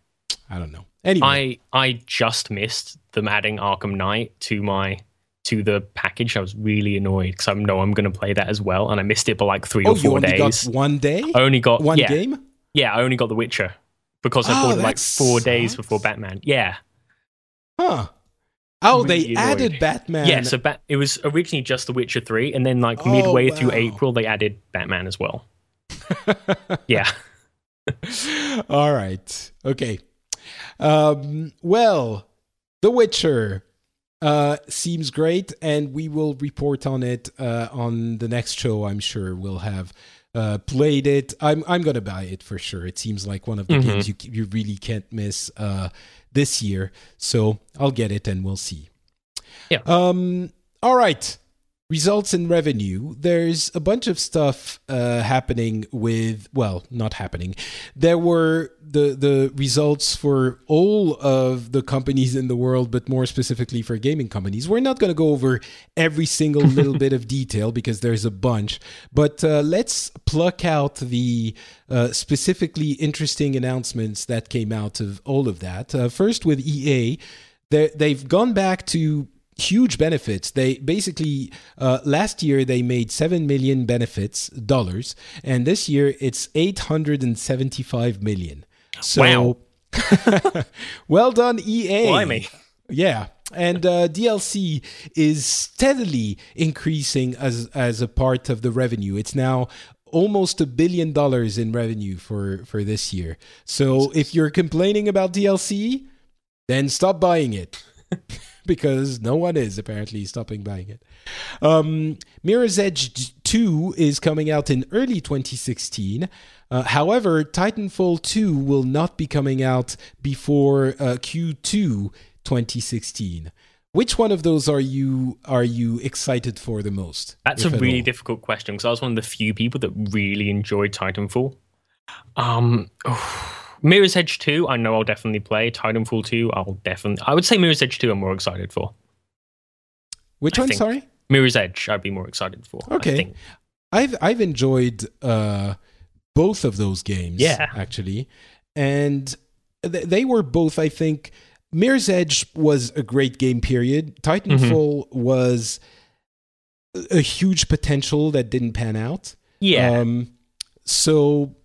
I don't know. Anyway. I I just missed them adding Arkham Knight to my to the package. I was really annoyed because I know I'm going to play that as well, and I missed it by like three oh, or you four only days. got one day? I only got one yeah, game? Yeah, I only got The Witcher because I Oh, bought it like four days before Batman. Yeah, Huh. Oh, they annoyed. added Batman. yeah. So Bat- it was originally just The Witcher three, and then like Oh, midway through. April, they added Batman as well. [LAUGHS] yeah, All right. Okay. Um, well, The Witcher uh, seems great, and we will report on it uh, on the next show. I'm sure we'll have uh, played it. I'm I'm gonna buy it for sure. It seems like one of the Mhm. games you you really can't miss uh, this year. So I'll get it, and we'll see. Yeah. Um. All right. Results in revenue. There's a bunch of stuff uh, happening with, well, not happening. There were the the results for all of the companies in the world, but more specifically for gaming companies. We're not going to go over every single [LAUGHS] little bit of detail because there's a bunch. But uh, let's pluck out the uh, specifically interesting announcements that came out of all of that. Uh, first, with EA, they they've gone back to huge benefits. They basically uh, last year they made seven million benefits dollars, and this year it's eight hundred and seventy-five million. So, Wow. [LAUGHS] well done, EA. Blimey. Yeah. And uh, DLC is steadily increasing as as a part of the revenue. It's now almost a billion dollars in revenue for for this year. So if you're complaining about DLC, then stop buying it. [LAUGHS] because no one is apparently stopping buying it. Um, Mirror's Edge 2 is coming out in early 2016. Uh, however, Titanfall 2 will not be coming out before uh, Q2 2016. Which one of those are you are you excited for the most? That's a really all? difficult question because I was one of the few people that really enjoyed Titanfall. Um, Mirror's Edge 2, I know I'll definitely play. Titanfall 2, I'll definitely. I would say Mirror's Edge 2, I'm more excited for. Which I one? think- Sorry. Mirror's Edge, I'd be more excited for. I Okay. think. I've I've enjoyed uh, both of those games. Yeah. actually, and th- they were both. I think Mirror's Edge was a great game. Period. Titanfall was a a huge potential that didn't pan out. Yeah. Um, so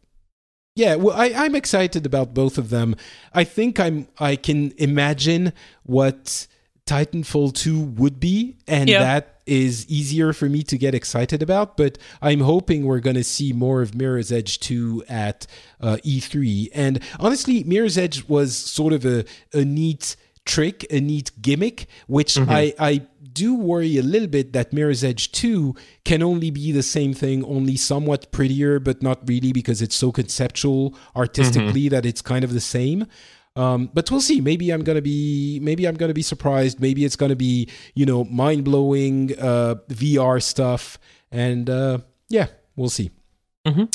yeah, well, I, I'm excited about both of them. I think I'm I can imagine what Titanfall 2 would be, and Yeah. that is easier for me to get excited about. But I'm hoping we're going to see more of Mirror's Edge 2 at uh, E3. And honestly, Mirror's Edge was sort of a, a neat trick, a neat gimmick, which I, I do worry a little bit that Mirror's Edge 2 can only be the same thing, only somewhat prettier, but not really because it's so conceptual artistically that it's kind of the same. Um, but we'll see. Maybe I'm gonna be. Maybe I'm gonna be surprised. Maybe it's gonna be you know mind blowing uh, VR stuff. And uh, yeah, we'll see. Mhm.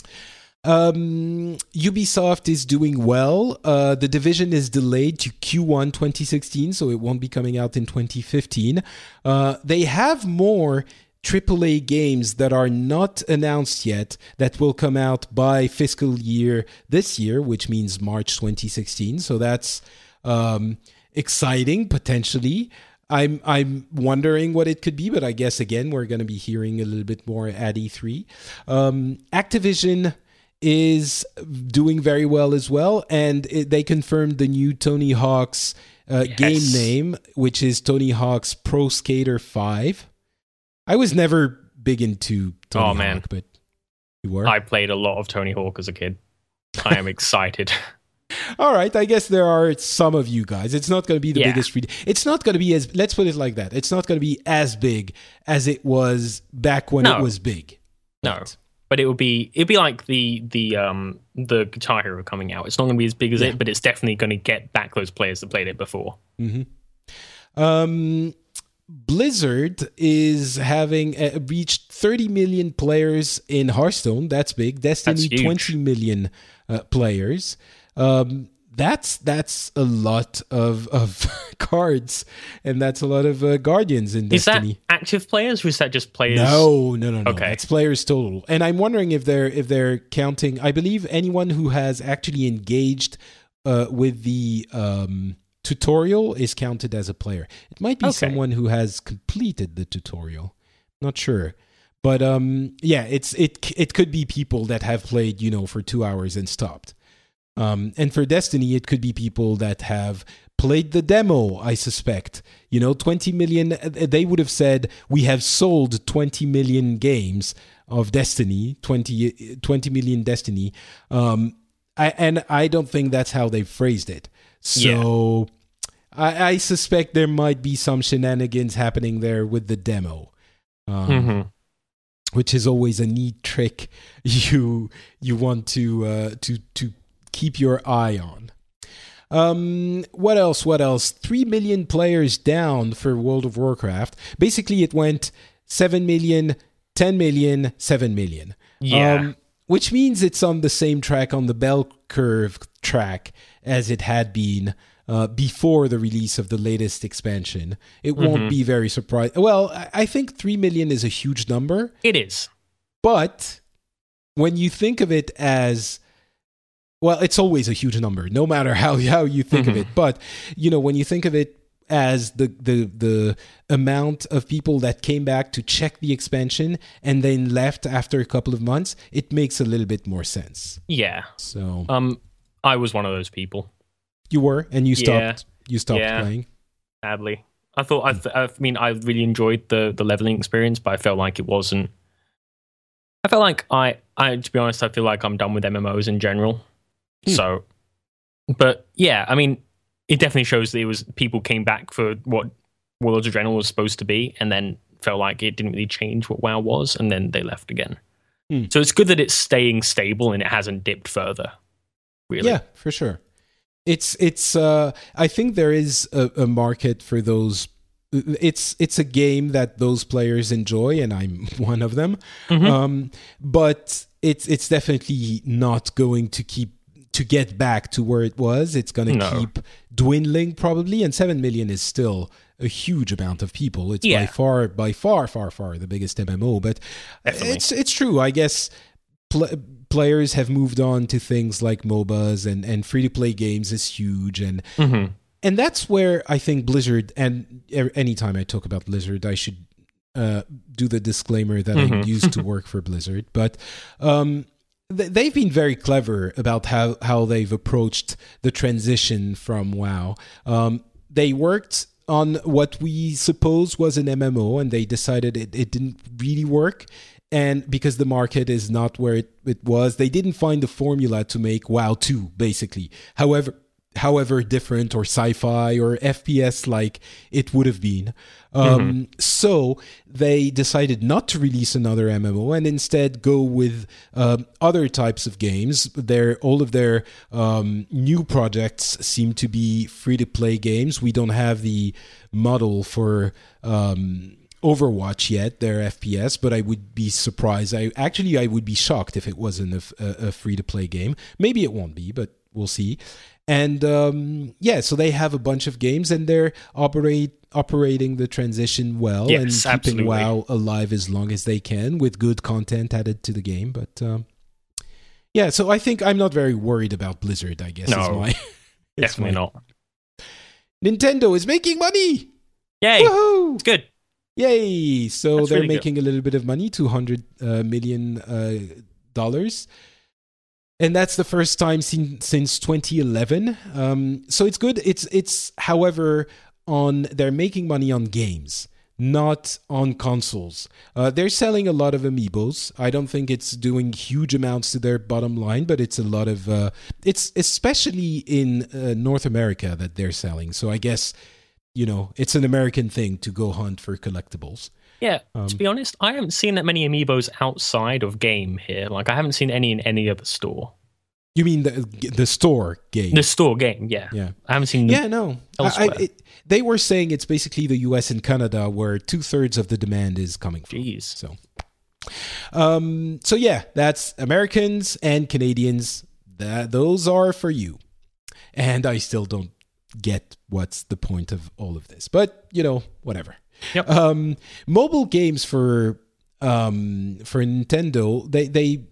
Um, Ubisoft is doing well. Uh, the division is delayed to Q1 2016, so it won't be coming out in 2015. Uh, they have more AAA games that are not announced yet that will come out by fiscal year this year, which means March 2016. So that's um, exciting potentially. I'm I'm wondering what it could be, but I guess again we're going to be hearing a little bit more at E3. Um, Activision is doing very well as well, and it, they confirmed the new Tony Hawk's uh, game name, which is Tony Hawk's Pro Skater Five. I was never big into Tony Oh, man. Hawk, but you were. I played a lot of Tony Hawk as a kid. I am [LAUGHS] excited. [LAUGHS] All right, I guess there are some of you guys. It's not going to be the Yeah. biggest. Re- it's not going to be as. Let's put it like that. It's not going to be as big as it was back when it was big. No. Right. But it would be it'd be like the the um the Guitar Hero coming out. It's not going to be as big as Yeah. it, but it's definitely going to get back those players that played it before. Um, Blizzard is having uh, reached 30 million players in Hearthstone. That's big. Destiny, That's 20 million uh, players. Um, that's that's a lot of of [LAUGHS] cards, and that's a lot of uh, guardians in Is that Destiny. active players or is that just players? No, no, no, no. Okay. That's players total. And I'm wondering if they're if they're counting. I believe anyone who has actually engaged uh, with the um, tutorial is counted as a player. It might be Okay. someone who has completed the tutorial. Not sure. But um, yeah, it's it it could be people that have played, you know, for two hours and stopped. Um, and for Destiny, it could be people that have played the demo, I suspect. You know, 20 million, uh, they would have said, we have sold 20 million games of Destiny, 20, 20 million Destiny. Um, I, and I don't think that's how they phrased it. So I, I suspect there might be some shenanigans happening there with the demo. Um, Mhm. which is always a neat trick [LAUGHS] you you want to uh, to to keep your eye on. Um, what else? What else? Three million players down for World of Warcraft. Basically, it went 7 million, 10 million, 7 million. Yeah. which means it's on the same track on the bell curve track as it had been uh, before the release of the latest expansion. It won't be very surprised. Well, I- I think 3 million is a huge number. It is. But when you think of it as well, it's always a huge number, no matter how how you think of it. But you know, when you think of it as the the the amount of people that came back to check the expansion and then left after a couple of months, it makes a little bit more sense. Yeah. So Um, I was one of those people. you were, and you stopped Yeah. You stopped Yeah. playing. Sadly, I thought I, th- I mean I really enjoyed the the leveling experience, but I felt like it wasn't. I felt like I I to be honest, I feel like I'm done with MMOs in general. Hmm. So, but yeah, I mean, it definitely shows that it was people came back for what Warlords of Draenor was supposed to be, and then felt like it didn't really change what WoW was, and then they left again. Hmm. So it's good that it's staying stable and it hasn't dipped further. Really, Yeah, for sure. It's it's. Uh, I think there is a, a market for those. It's it's a game that those players enjoy, and I'm [LAUGHS] one of them. Mhm. Um, but it's it's definitely not going to keep to get back to where it was. It's going to No. keep dwindling probably, and seven million is still a huge amount of people. It's by far by far far far the biggest MMO, but Definitely. it's it's true. I guess pl- players have moved on to things like MOBAs and and free to play games is huge and Mhm. and that's where I think Blizzard and er- anytime I talk about Blizzard, I should uh, do the disclaimer that I Mhm. used to [LAUGHS] work for Blizzard, but um, they've been very clever about how how they've approached the transition from WoW. Um, they worked on what we suppose was an MMO, and they decided it, it didn't really work. And because the market is not where it, it was, they didn't find the formula to make WoW 2, basically. However, however different or sci-fi or FPS like it would have been. Um, So they decided not to release another MMO and instead go with um, other types of games. Their all of their um, new projects seem to be free-to-play games. We don't have the model for. Um, Overwatch yet, their FPS, but I would be surprised. I actually I would be shocked if it wasn't a free-to-play game. Maybe it won't be, but we'll see. And um, yeah, so they have a bunch of games, and they're operate operating the transition well Yes, and keeping absolutely. WoW alive as long as they can with good content added to the game. But um, yeah, so I think I'm not very worried about Blizzard. I guess is No, my [LAUGHS] definitely my- not. Nintendo is making money. Yay! Woohoo! It's good. Yay! So That's they're really good. making a little bit of money, two hundred uh, million uh, dollars, and that's the first time sin- since 2011. Um, so it's good. It's it's however on they're making money on games, not on consoles. Uh, they're selling a lot of amiibos. I don't think it's doing huge amounts to their bottom line, but it's a lot of uh, it's especially in uh, North America that they're selling. So I guess you know it's an American thing to go hunt for collectibles. Yeah, Um, to be honest, I haven't seen that many amiibos outside of game here. Like, I haven't seen any in any other store. You mean the the store game? The store game, yeah. yeah. I haven't seen. Yeah, no. I, I, it, they were saying it's basically the U.S. and Canada where two thirds of the demand is coming from. Jeez. So, um, so yeah, that's Americans and Canadians. That those are for you. And I still don't get what's the point of all of this, but you know, whatever. Yep. Um, mobile games for um for Nintendo, they they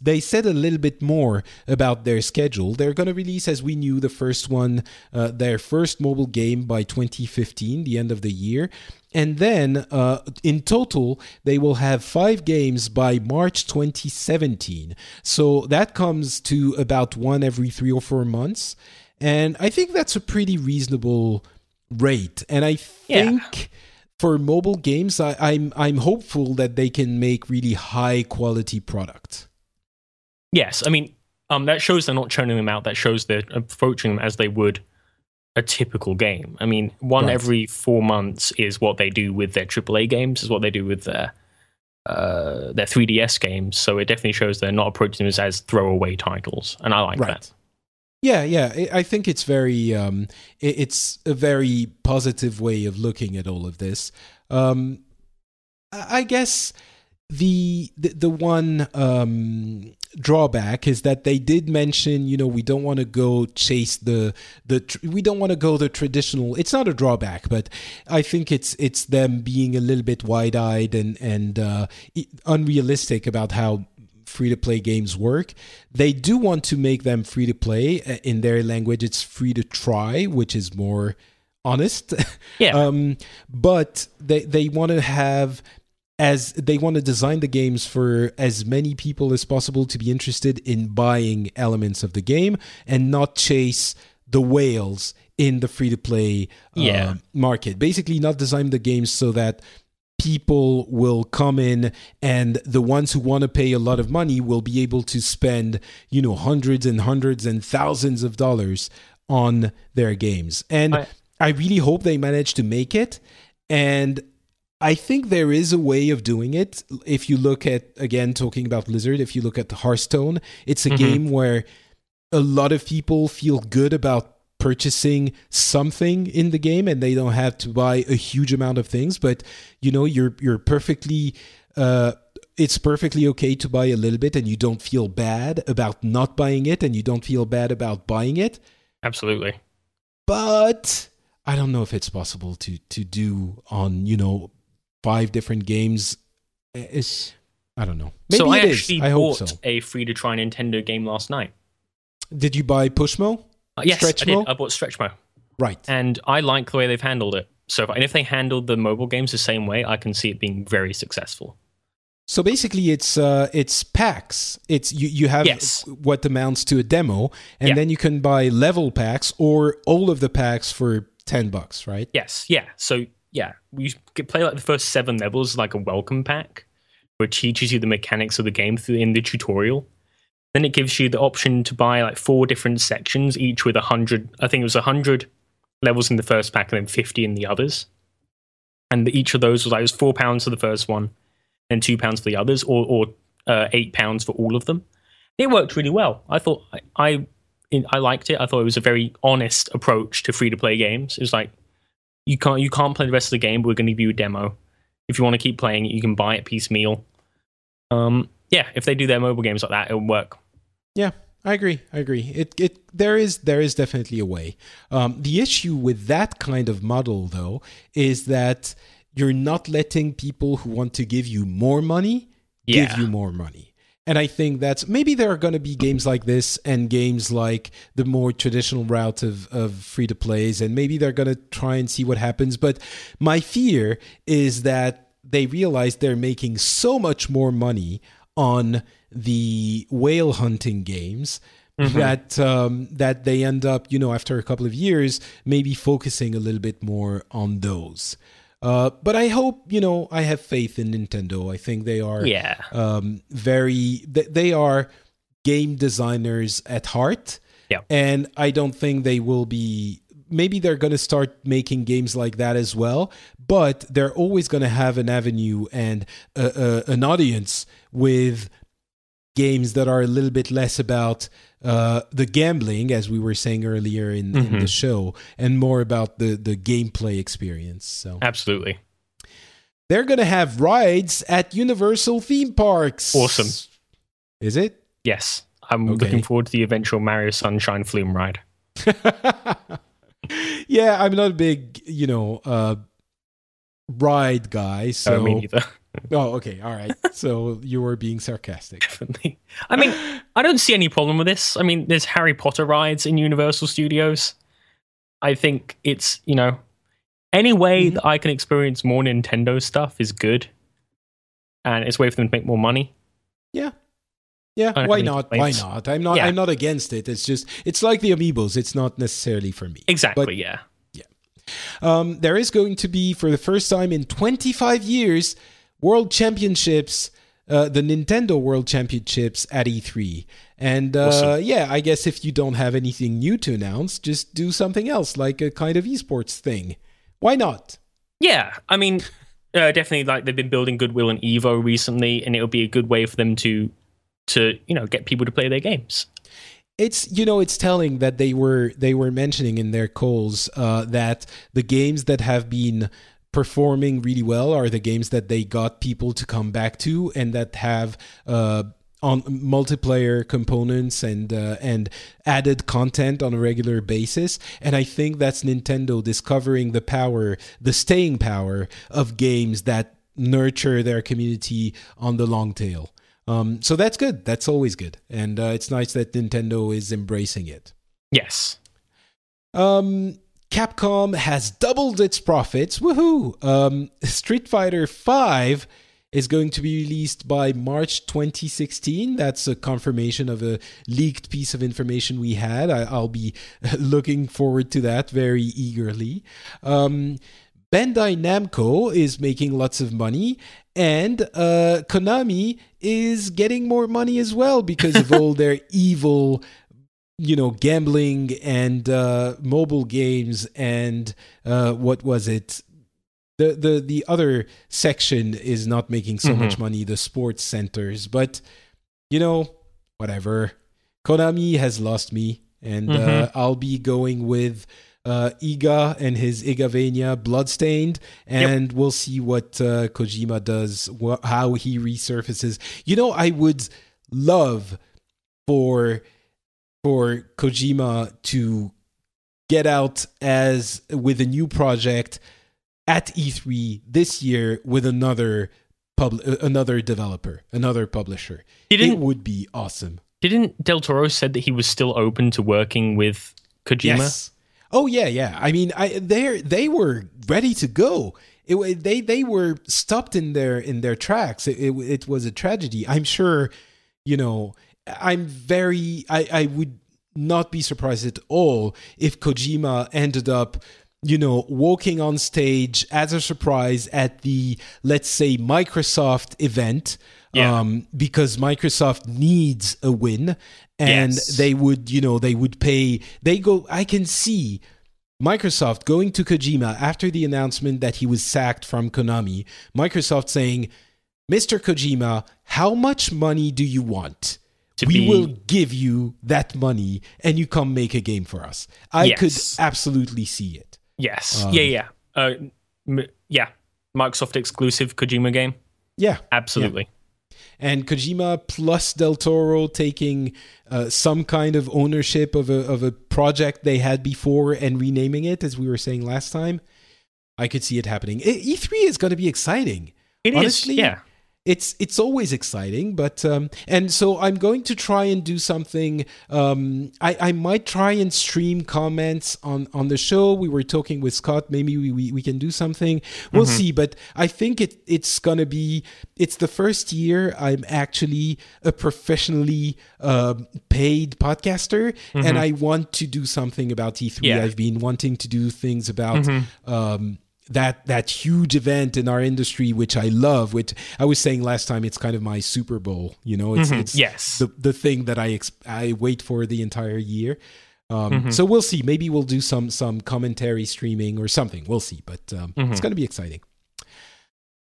they said a little bit more about their schedule. They're going to release, as we knew, the first one, uh, their first mobile game by 2015, the end of the year. And then uh, in total, they will have five games by March 2017. So that comes to about one every three or four months. And I think that's a pretty reasonable rate. And I Yeah. For mobile games, I, I'm I'm hopeful that they can make really high quality product. Yes, I mean, um, that shows they're not churning them out. That shows they're approaching them as they would a typical game. I mean, one Right. every four months is what they do with their AAA games, is what they do with their uh, their 3DS games. So it definitely shows they're not approaching them as, as throwaway titles, and I like that. Yeah, yeah. I think it's very, um, it's a very positive way of looking at all of this. Um, I I guess the the, the one um, drawback is that they did mention, you know, we don't want to go chase the the tr- we don't want to go the traditional. It's not a drawback, but I think it's it's them being a little bit wide eyed and and uh, unrealistic about how free to play games work. They do want to make them free to play. Uh, In their language, it's free to try, which is more honest. [LAUGHS] Yeah. um, but they they want to have as they want to design the games for as many people as possible to be interested in buying elements of the game and not chase the whales in the free to play uh, Yeah. market. Basically, not design the games so that people will come in and the ones who want to pay a lot of money will be able to spend you know hundreds and hundreds and thousands of dollars on their games and I- I really hope they manage to make it. And I think there is a way of doing it. If you look at, again, talking about Blizzard, if you look at Hearthstone, it's a Mhm. game where a lot of people feel good about purchasing something in the game and they don't have to buy a huge amount of things but you know you're you're perfectly uh it's perfectly okay to buy a little bit and you don't feel bad about not buying it and you don't feel bad about buying it Absolutely. but I don't know if it's possible to to do on you know five different games. It's I don't know. Maybe so I it is. actually I hope bought so. a free to try Nintendo game last night. Did you buy Pushmo? Uh, yes, Stretch I did. Mo? I bought Stretchmo, Right. and I like the way they've handled it. So, if, and if they handled the mobile games the same way, I can see it being very successful. So basically, it's uh, it's packs. It's you you have Yes. what amounts to a demo, and Yeah. then you can buy level packs or all of the packs for ten bucks, right? Yes, yeah. So yeah, you play like the first seven levels like a welcome pack, which teaches you the mechanics of the game through in the tutorial. Then it gives you the option to buy like four different sections, each with a hundred. I think it was a hundred levels in the first pack, and then fifty in the others. And each of those was like it was four pounds for the first one, and two pounds for the others, or or uh, eight pounds for all of them. It worked really well. I thought I I, I liked it. I thought it was a very honest approach to free to play games. It was like you can't you can't play the rest of the game, but we're going to give you a demo. If you want to keep playing it, you can buy it piecemeal. Um, yeah, if they do their mobile games like that, it'll work. Yeah, I agree. I agree. It it there is there is definitely a way. Um, the issue with that kind of model, though, is that you're not letting people who want to give you more money Yeah. give you more money. And I think that's maybe there are going to be games like this and games like the more traditional route of, of free to plays, and maybe they're going to try and see what happens. But my fear is that they realize they're making so much more money on the whale hunting games that um, that they end up, you know, after a couple of years, maybe focusing a little bit more on those. Uh, but I hope, you know, I have faith in Nintendo. I think they are Yeah. um, very th- they are game designers at heart Yeah. and i don't think they will be maybe they're going to start making games like that as well, but they're always going to have an avenue and an audience with games that are a little bit less about uh, the gambling, as we were saying earlier in, mm-hmm. in, the mm-hmm. show, and more about the the gameplay experience. So absolutely, they're going to have rides at Universal theme parks. Awesome, is it? Yes, I'm okay. looking forward to the eventual Mario Sunshine Flume ride. [LAUGHS] yeah, I'm not a big, you know, uh, ride guy. So oh, me neither. [LAUGHS] oh, okay, all right. So you were being sarcastic. Definitely. I mean, I don't see any problem with this. I mean, there's Harry Potter rides in Universal Studios. I think it's you know, any way mm-hmm. that I can experience more Nintendo stuff is good, and it's a way for them to make more money. Yeah, yeah, why not? Why not? I'm not. Yeah. I'm not against it. It's just it's like the amiibos. It's not necessarily for me. Exactly. But, yeah. Yeah. Um, there is going to be for the first time in 25 years World Championships. Uh, the Nintendo World Championships at E3. And uh, awesome. yeah, I guess if you don't have anything new to announce, just do something else, like a kind of esports thing. Why not? Yeah, I mean, uh, definitely. Like they've been building goodwill in Evo recently, and it would be a good way for them to to you know get people to play their games. It's you know it's telling that they were they were mentioning in their calls uh, that the games that have been performing really well are the games that they got people to come back to and that have uh, on multiplayer components and uh, and added content on a regular basis. And i think that's nintendo discovering the power the staying power of games that nurture their community on the long tail um, so that's good. That's always good, and uh, it's nice that Nintendo is embracing it. Yes. Um, Capcom has doubled its profits. Woohoo! Um, [LAUGHS] Street Fighter Five is going to be released by March 2016. That's a confirmation of a leaked piece of information we had. I, will be [LAUGHS] looking forward to that very eagerly. Um, Bandai Namco is making lots of money, and uh, Konami is getting more money as well because of [LAUGHS] all their evil, you know, gambling and uh, mobile games and uh, what was it? The, the the other section is not making so mm-hmm. much money, the sports centers, but you know, whatever. Konami has lost me, and uh, mm-hmm. I'll be going with uh, Iga and his Igavania Bloodstained, and yep. we'll see what uh, Kojima does, wh- how he resurfaces. You know, I would love for for Kojima to get out as with a new project at E3 this year with another pub another developer, another publisher. It would be awesome. Didn't Del Toro said that he was still open to working with Kojima? Yes. Oh yeah, yeah. I mean, I they they were ready to go. It, they they were stopped in their in their tracks. It, it, it was a tragedy. I'm sure. You know, I'm very. I I would not be surprised at all if Kojima ended up you know, walking on stage as a surprise at the, let's say, Microsoft event, yeah. um, because Microsoft needs a win and yes. they would you know they would pay they go i can see microsoft going to kojima after the announcement that he was sacked from konami. Microsoft saying mr kojima how much money do you want? We be... will give you that money and you come make a game for us. I yes. could absolutely see it. Yes. Um, yeah yeah uh, m- yeah. Microsoft exclusive kojima game? Yeah. Absolutely. yeah and Kojima plus Del Toro taking uh, some kind of ownership of a of a project they had before and renaming it, as we were saying last time. I could see it happening. E three is going to be exciting. It Honestly, is, yeah it's it's always exciting but um, and so i'm going to try and do something um, I, I might try and stream comments on on the show we were talking with scott maybe we, we, we can do something we'll mm-hmm. see but i think it it's gonna be it's the first year i'm actually a professionally uh, paid podcaster mm-hmm. and i want to do something about e3 yeah. i've been wanting to do things about mm-hmm. um, that that huge event in our industry which I love which I was saying last time it's kind of my Super Bowl you know it's mm-hmm. it's yes the the thing that I ex- I wait for the entire year Um, Mm-hmm. So we'll see. Maybe we'll do some some commentary streaming or something. We'll see. But um, Mm-hmm. it's going to be exciting.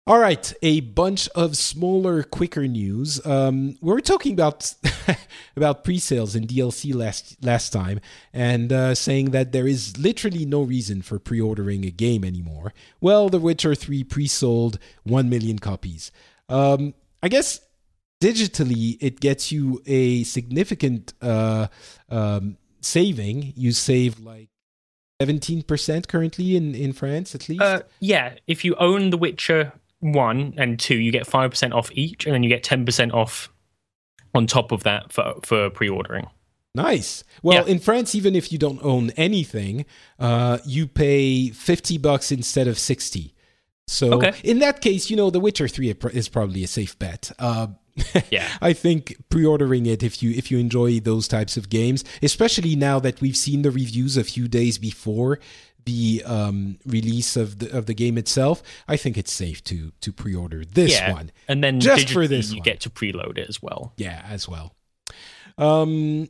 All right, a bunch of smaller, quicker news. Um, we were talking about [LAUGHS] about pre-sales and DLC last last time, and uh, saying that there is literally no reason for pre-ordering a game anymore. Well, The Witcher Three pre-sold one million copies. Um, I guess digitally it gets you a significant uh, um, saving. You save like seventeen percent currently in in France, at least. Uh, yeah, if you own The Witcher one and two, you get five percent off each, and then you get ten percent off on top of that for for pre-ordering. Nice. Well, Yeah. in France, even if you don't own anything, uh, you pay 50 bucks instead of 60. So Okay. in that case, you know, The Witcher 3 is probably a safe bet. Uh, [LAUGHS] Yeah. I think pre-ordering it if you if you enjoy those types of games, especially now that we've seen the reviews a few days before the um, release of the of the game itself, I think it's safe to to pre-order this yeah, one. and then Just for this you one. get to preload it as well. Yeah, as well. Um,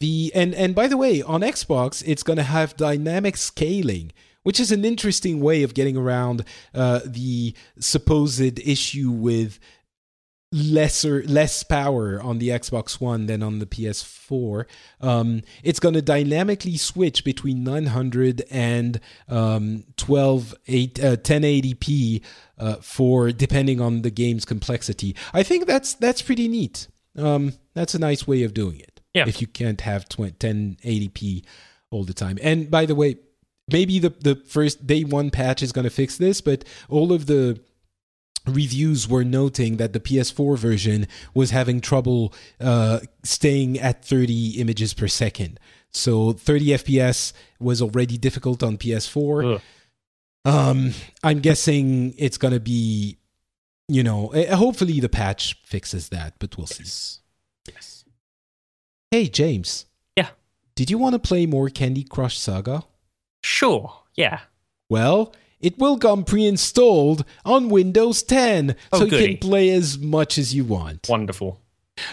the and and by the way, on Xbox, it's going to have dynamic scaling, which is an interesting way of getting around uh, the supposed issue with lesser less power on the Xbox One than on the PS4. Um, it's going to dynamically switch between 900 and um, 12 8, uh, 1080p uh, for depending on the game's complexity. I think that's that's pretty neat. Um, that's a nice way of doing it. Yeah. If you can't have 20, 1080p all the time. And by the way, maybe the the first day one patch is going to fix this, but all of the reviews were noting that the PS4 version was having trouble uh, staying at 30 images per second. So 30 FPS was already difficult on PS4. Um, I'm guessing it's going to be, you know, eh, hopefully the patch fixes that, but we'll see. Yes. Yes. Hey, James. Yeah. Did you want to play more Candy Crush Saga? Sure. Yeah. Well, it will come pre-installed on Windows 10, Oh, so you can play as much as you want. Wonderful.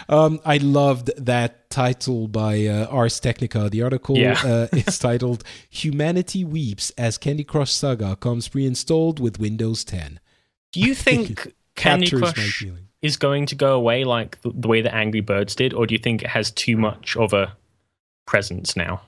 Um, I loved that title by uh, Ars Technica. The article Yeah. uh, [LAUGHS] is titled "Humanity Weeps as Candy Crush Saga comes pre-installed with Windows 10." Do you think [LAUGHS] Candy Crush is going to go away like the, the way that Angry Birds did, or do you think it has too much of a presence now?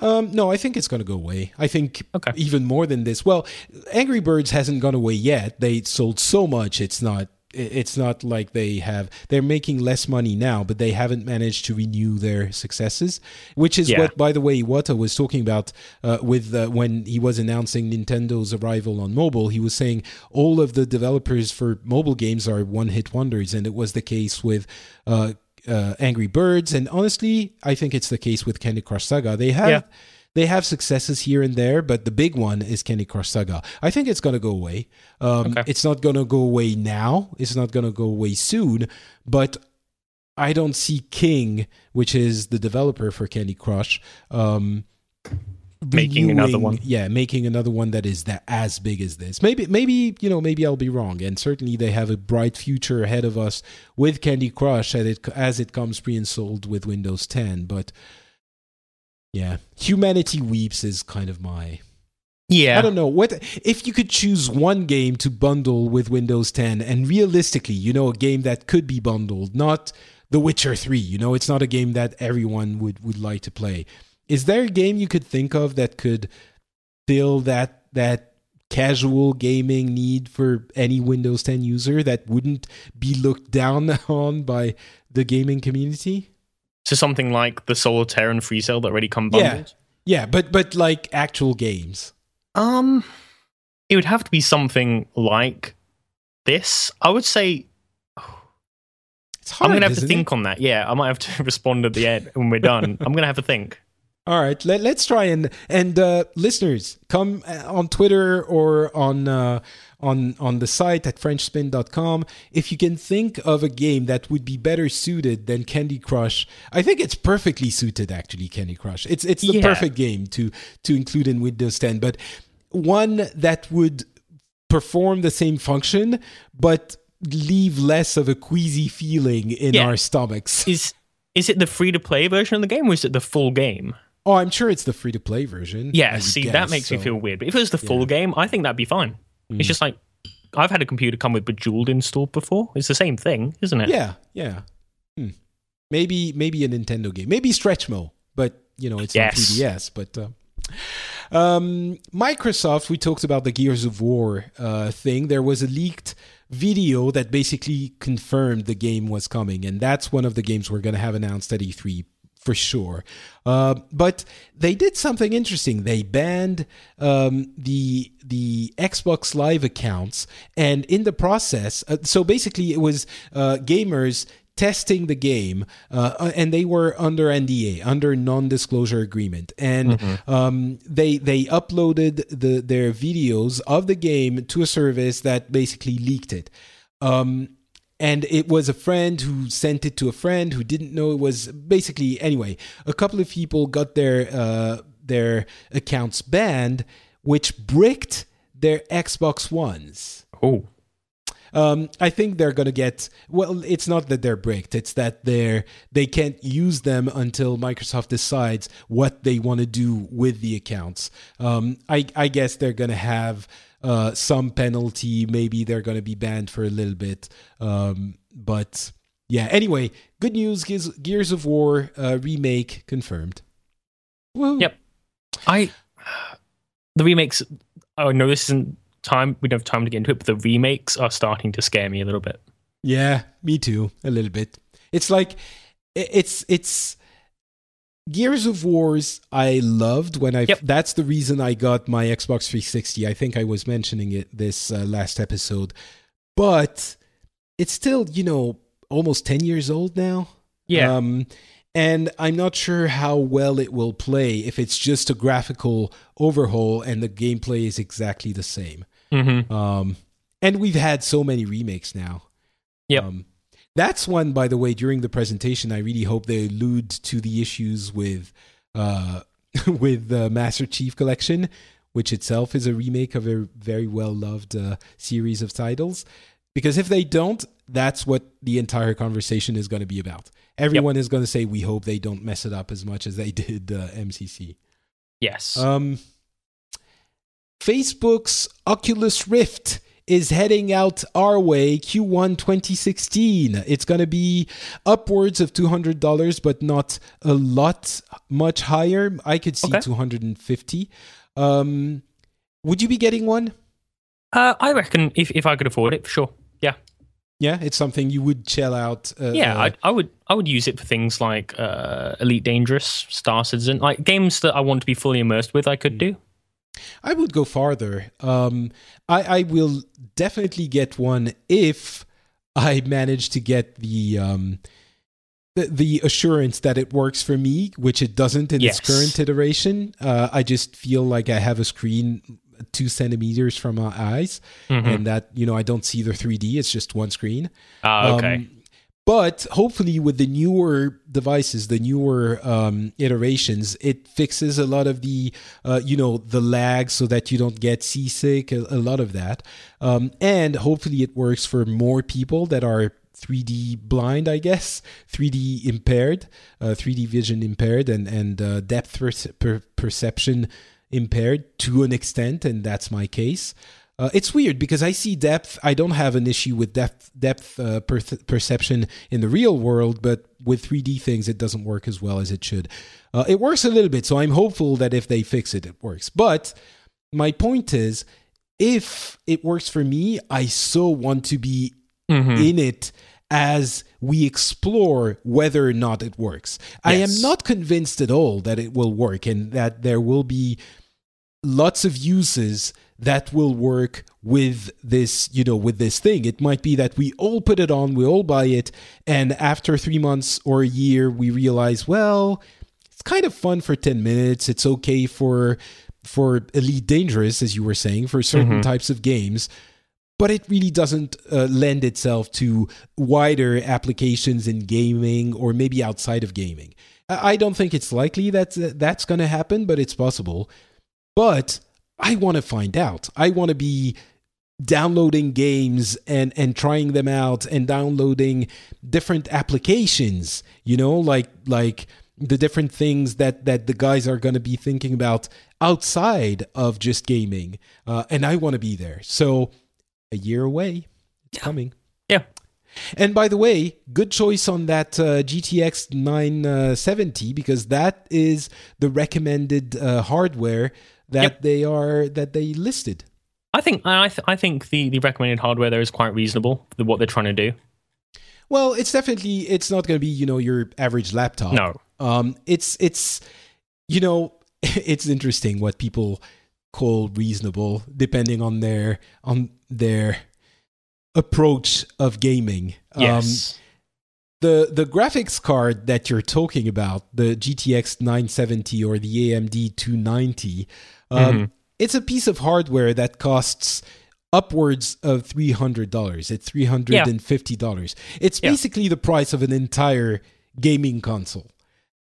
Um, no, I think it's going to go away. I think Okay. even more than this. Well, Angry Birds hasn't gone away yet. They sold so much. It's not. It's not like they have. They're making less money now, but they haven't managed to renew their successes. Which is Yeah. what, by the way, Iwata was talking about uh, with uh, when he was announcing Nintendo's arrival on mobile. He was saying all of the developers for mobile games are one-hit wonders, and it was the case with. Uh, uh, Angry Birds, and honestly, I think it's the case with Candy Crush Saga. They have Yeah. they have successes here and there, but the big one is Candy Crush Saga. I think it's going to go away. Um, Okay. It's not going to go away now. It's not going to go away soon. But I don't see King, which is the developer for Candy Crush, um, Making another one. Yeah, making another one that is that as big as this. Maybe, maybe you know, maybe I'll be wrong. And certainly, they have a bright future ahead of us with Candy Crush as it as it comes pre-installed with Windows 10. But yeah, Humanity Weeps is kind of my. Yeah. I don't know what if you could choose one game to bundle with Windows 10, and realistically, you know, a game that could be bundled, not The Witcher 3. You know, it's not a game that everyone would would like to play. Is there a game you could think of that could fill that that casual gaming need for any Windows 10 user that wouldn't be looked down [LAUGHS] on by the gaming community? So something like the Solitaire and Free Cell that already come bundled. Yeah, yeah, but but like actual games. Um, it would have to be something like this. I would say It's hard. I'm gonna have to think it? on that. Yeah, I might have to [LAUGHS] respond at the end when we're done. [LAUGHS] I'm gonna have to think. All right, let, let's try and and uh, listeners come uh, on Twitter or on uh, on on the site at FrenchSpin.com if you can think of a game that would be better suited than Candy Crush. I think it's perfectly suited actually. Candy Crush. It's it's the Yeah. perfect game to to include in Windows 10, but one that would perform the same function but leave less of a queasy feeling in Yeah. our stomachs. Is is it the free to play version of the game or is it the full game? Oh, I'm sure it's the free to play version. Yeah, see, guess, that makes me feel weird. But if it was the full Yeah. game, I think that'd be fine. Mm. It's just like I've had a computer come with Bejeweled installed before. It's the same thing, isn't it? Yeah, yeah. Hmm. Maybe maybe a Nintendo game. Maybe Stretchmo, but you know it's Yes. on 3DS. But uh, um, Microsoft, we talked about the Gears of War uh, thing. There was a leaked video that basically confirmed the game was coming, and that's one of the games we're going to have announced at E3 for sure. Uh, but they did something interesting. They banned um, the the Xbox Live accounts, and in the process, uh, so basically, it was uh, gamers testing the game, uh, and they were under NDA, under non-disclosure agreement, and um, they they uploaded the their videos of the game to a service that basically leaked it. Um, and it was a friend who sent it to a friend who didn't know it was basically anyway a couple of people got their uh, their accounts banned which bricked their xbox ones Oh, um, I think they're gonna get. Well, it's not that they're bricked; it's that they're they can't use them until Microsoft decides what they want to do with the accounts. Um, I, I guess they're gonna have uh, some penalty. Maybe they're gonna be banned for a little bit. Um, but yeah. Anyway, good news: Gears, Gears of War uh, remake confirmed. Woo. Yep. I the remakes. Oh no, this isn't time. We don't have time to get into it, but the remakes are starting to scare me a little bit. Yeah, me too. A little bit. It's like it's it's Gears of Wars I loved when I Yep. that's the reason I got my Xbox 360. I think I was mentioning it this uh, last episode. But it's still, you know, almost 10 years old now. Yeah. Um, and I'm not sure how well it will play if it's just a graphical overhaul and the gameplay is exactly the same. mm-hmm. Um, and we've had so many remakes now. Yep. Um, that's one, by the way, during the presentation, I really hope they allude to the issues with uh, [LAUGHS] with the Master Chief Collection, which itself is a remake of a very well loved uh, series of titles. Because if they don't, that's what the entire conversation is going to be about. Everyone is going to say, "We hope they don't mess it up as much as they [LAUGHS] did uh, MCC." Yes. Um, Facebook's Oculus Rift is heading out our way Q1 2016. It's going to be upwards of $200, but not a lot much higher. I could see Okay. 250. Um, would you be getting one? uh, I reckon if if I could afford it, for sure. Yeah. Yeah, it's something you would shell out. Uh, Yeah, uh, I, I would I would use it for things like uh, Elite Dangerous, Star Citizen, like games that I want to be fully immersed with. I Hmm. could do. I would go farther. Um, I, I will definitely get one if I manage to get the um, the, the assurance that it works for me, which it doesn't in Yes. its current iteration. Uh, I just feel like I have a screen two centimeters from my eyes, Mhm. and that you know I don't see the 3D. It's just one screen. Ah, okay. Um, but hopefully, with the newer devices, the newer um, iterations, it fixes a lot of the, uh, you know, the lag so that you don't get seasick. A, a lot of that, um, and hopefully, it works for more people that are 3D blind, I guess, 3D impaired, uh, 3D vision impaired, and and uh, depth perce- per- perception impaired to an extent, and that's my case. Uh, it's weird because I see depth. I don't have an issue with depth depth uh, per- perception in the real world, but with 3D things, it doesn't work as well as it should. Uh, it works a little bit, so I'm hopeful that if they fix it, it works. But my point is, if it works for me, I so want to be Mhm. in it as we explore whether or not it works. I am not convinced at all that it will work and that there will be lots of uses that will work with this you know with this thing it might be that we all put it on we all buy it and after 3 months or a year we realize well it's kind of fun for 10 minutes it's okay for for elite dangerous as you were saying for certain Mhm. types of games but it really doesn't uh, lend itself to wider applications in gaming or maybe outside of gaming. I I don't think it's likely that uh, that's going to happen, but it's possible. But I want to find out. I want to be downloading games and and trying them out and downloading different applications, you know, like like the different things that that the guys are going to be thinking about outside of just gaming. Uh, and I want to be there. So a year away, it's coming. Yeah. And by the way, good choice on that uh, GTX 970 because that is the recommended uh, hardware that Yep. they are that they listed. I think I th- I think the, the recommended hardware there is quite reasonable. The, what they're trying to do. Well, it's definitely it's not going to be you know your average laptop. No. Um, it's it's you know [LAUGHS] it's interesting what people call reasonable depending on their on their approach of gaming. Um, Yes. the the graphics card that you're talking about, the GTX 970 or the AMD 290, um, Mhm. it's a piece of hardware that costs upwards of three hundred dollars. It's three hundred and fifty dollars. It's Yeah. basically the price of an entire gaming console.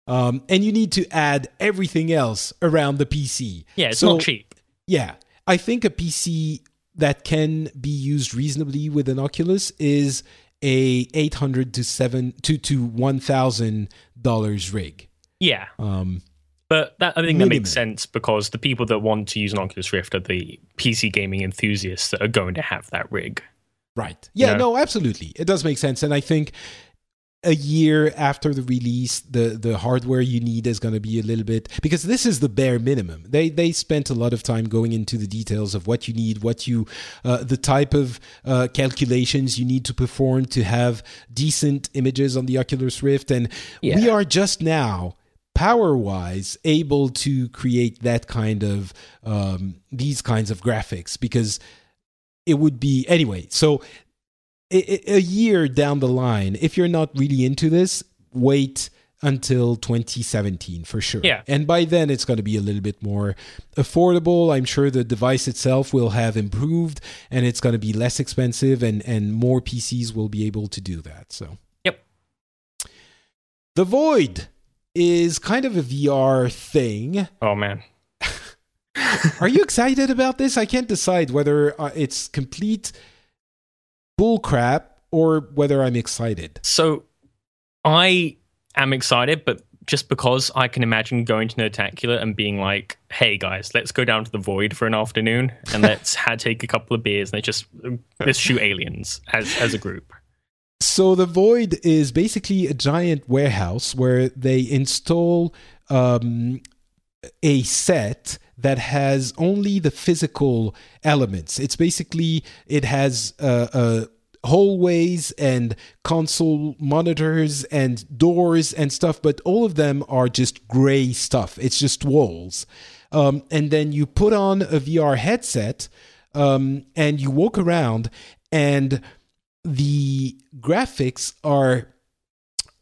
Um, and you need to add everything else around the PC. yeah, it's So- not cheap. yeah, I think a PC that can be used reasonably with an Oculus is a eight hundred to seven to to one thousand dollars rig. Yeah, Um, but that, I think that makes sense because the people that want to use an Oculus Rift are the PC gaming enthusiasts that are going to have that rig. right? Yeah, Yeah. no, absolutely, it does make sense, and I think a year after the release, the the hardware you need is going to be a little bit because this is the bare minimum. They they spent a lot of time going into the details of what you need, what you, uh, the type of uh, calculations you need to perform to have decent images on the Oculus Rift, and we are just now power wise able to create that kind of um, these kinds of graphics because it would be anyway so a, a year down the line if you're not really into this wait until 2017 for sure Yeah. and by then it's going to be a little bit more affordable i'm sure the device itself will have improved and it's going to be less expensive and and more pcs will be able to do that so Yep. the void is kind of a vr thing Oh man, [LAUGHS] are you excited about this? I can't decide whether uh, it's complete bullcrap or whether I'm excited. So I am excited, but just because I can imagine going to Nerdtacular and being like, "Hey guys, let's go down to the void for an afternoon and let's [LAUGHS] ha- take a couple of beers and let's just let's shoot aliens as as a group." So the void is basically a giant warehouse where they install um, a set that has only the physical elements. It's basically it has uh, uh, hallways and console monitors and doors and stuff, but all of them are just gray stuff. It's just walls. Um, and then you put on a VR headset um, and you walk around, and the graphics are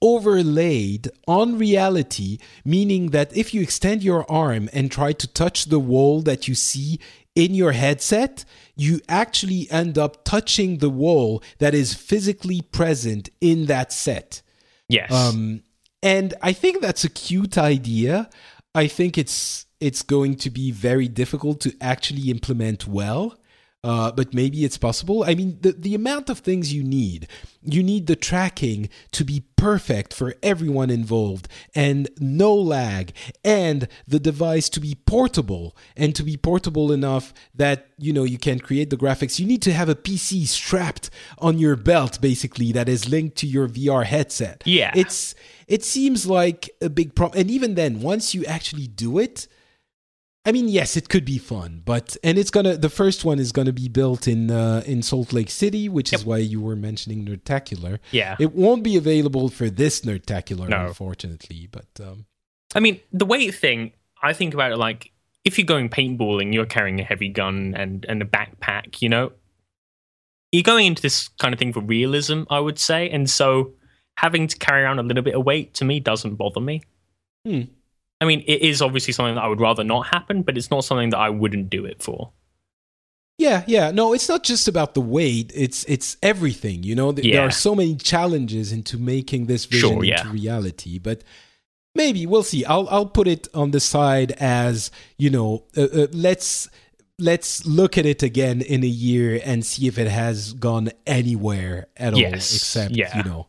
overlaid on reality, meaning that if you extend your arm and try to touch the wall that you see in your headset, you actually end up touching the wall that is physically present in that set. Yes. Um, and I think that's a cute idea. I think it's it's going to be very difficult to actually implement well. Uh, but maybe it's possible. I mean, the, the amount of things you need, you need the tracking to be perfect for everyone involved and no lag, and the device to be portable and to be portable enough that, you know, you can create the graphics. You need to have a PC strapped on your belt, basically, that is linked to your VR headset. Yeah. It's, it seems like a big problem. And even then, once you actually do it, I mean, yes, it could be fun, but and it's gonna. The first one is gonna be built in uh, in Salt Lake City, which is why you were mentioning Nerdtacular. yeah. It won't be available for this Nerdtacular, No. unfortunately. But um, I mean, the weight thing, I think about it like if you're going paintballing, you're carrying a heavy gun and, and a backpack, you know? You're going into this kind of thing for realism, I would say. And so having to carry around a little bit of weight to me doesn't bother me. Hmm. I mean, it is obviously something that I would rather not happen, but it's not something that I wouldn't do it for. yeah, yeah, no, it's not just about the weight. It's it's everything. You know, Th- there are so many challenges into making this vision Sure, yeah. into reality, but. Maybe we'll see. I'll I'll put it on the side as you know. Uh, uh, let's let's look at it again in a year and see if it has gone anywhere at all, except yeah. you know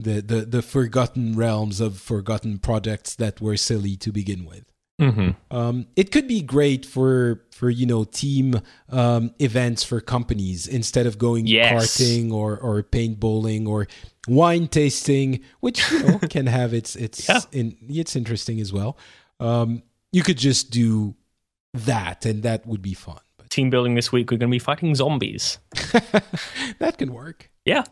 the, the the forgotten realms of forgotten projects that were silly to begin with. hmm Um, it could be great for for you know team um, events for companies instead of going Yes. karting or or paintballing or wine tasting, which you know [LAUGHS] can have its its Yeah. in, it's interesting as well. Um, you could just do that, and that would be fun. But Team building this week, we're going to be fighting zombies. [LAUGHS] that can work. Yeah.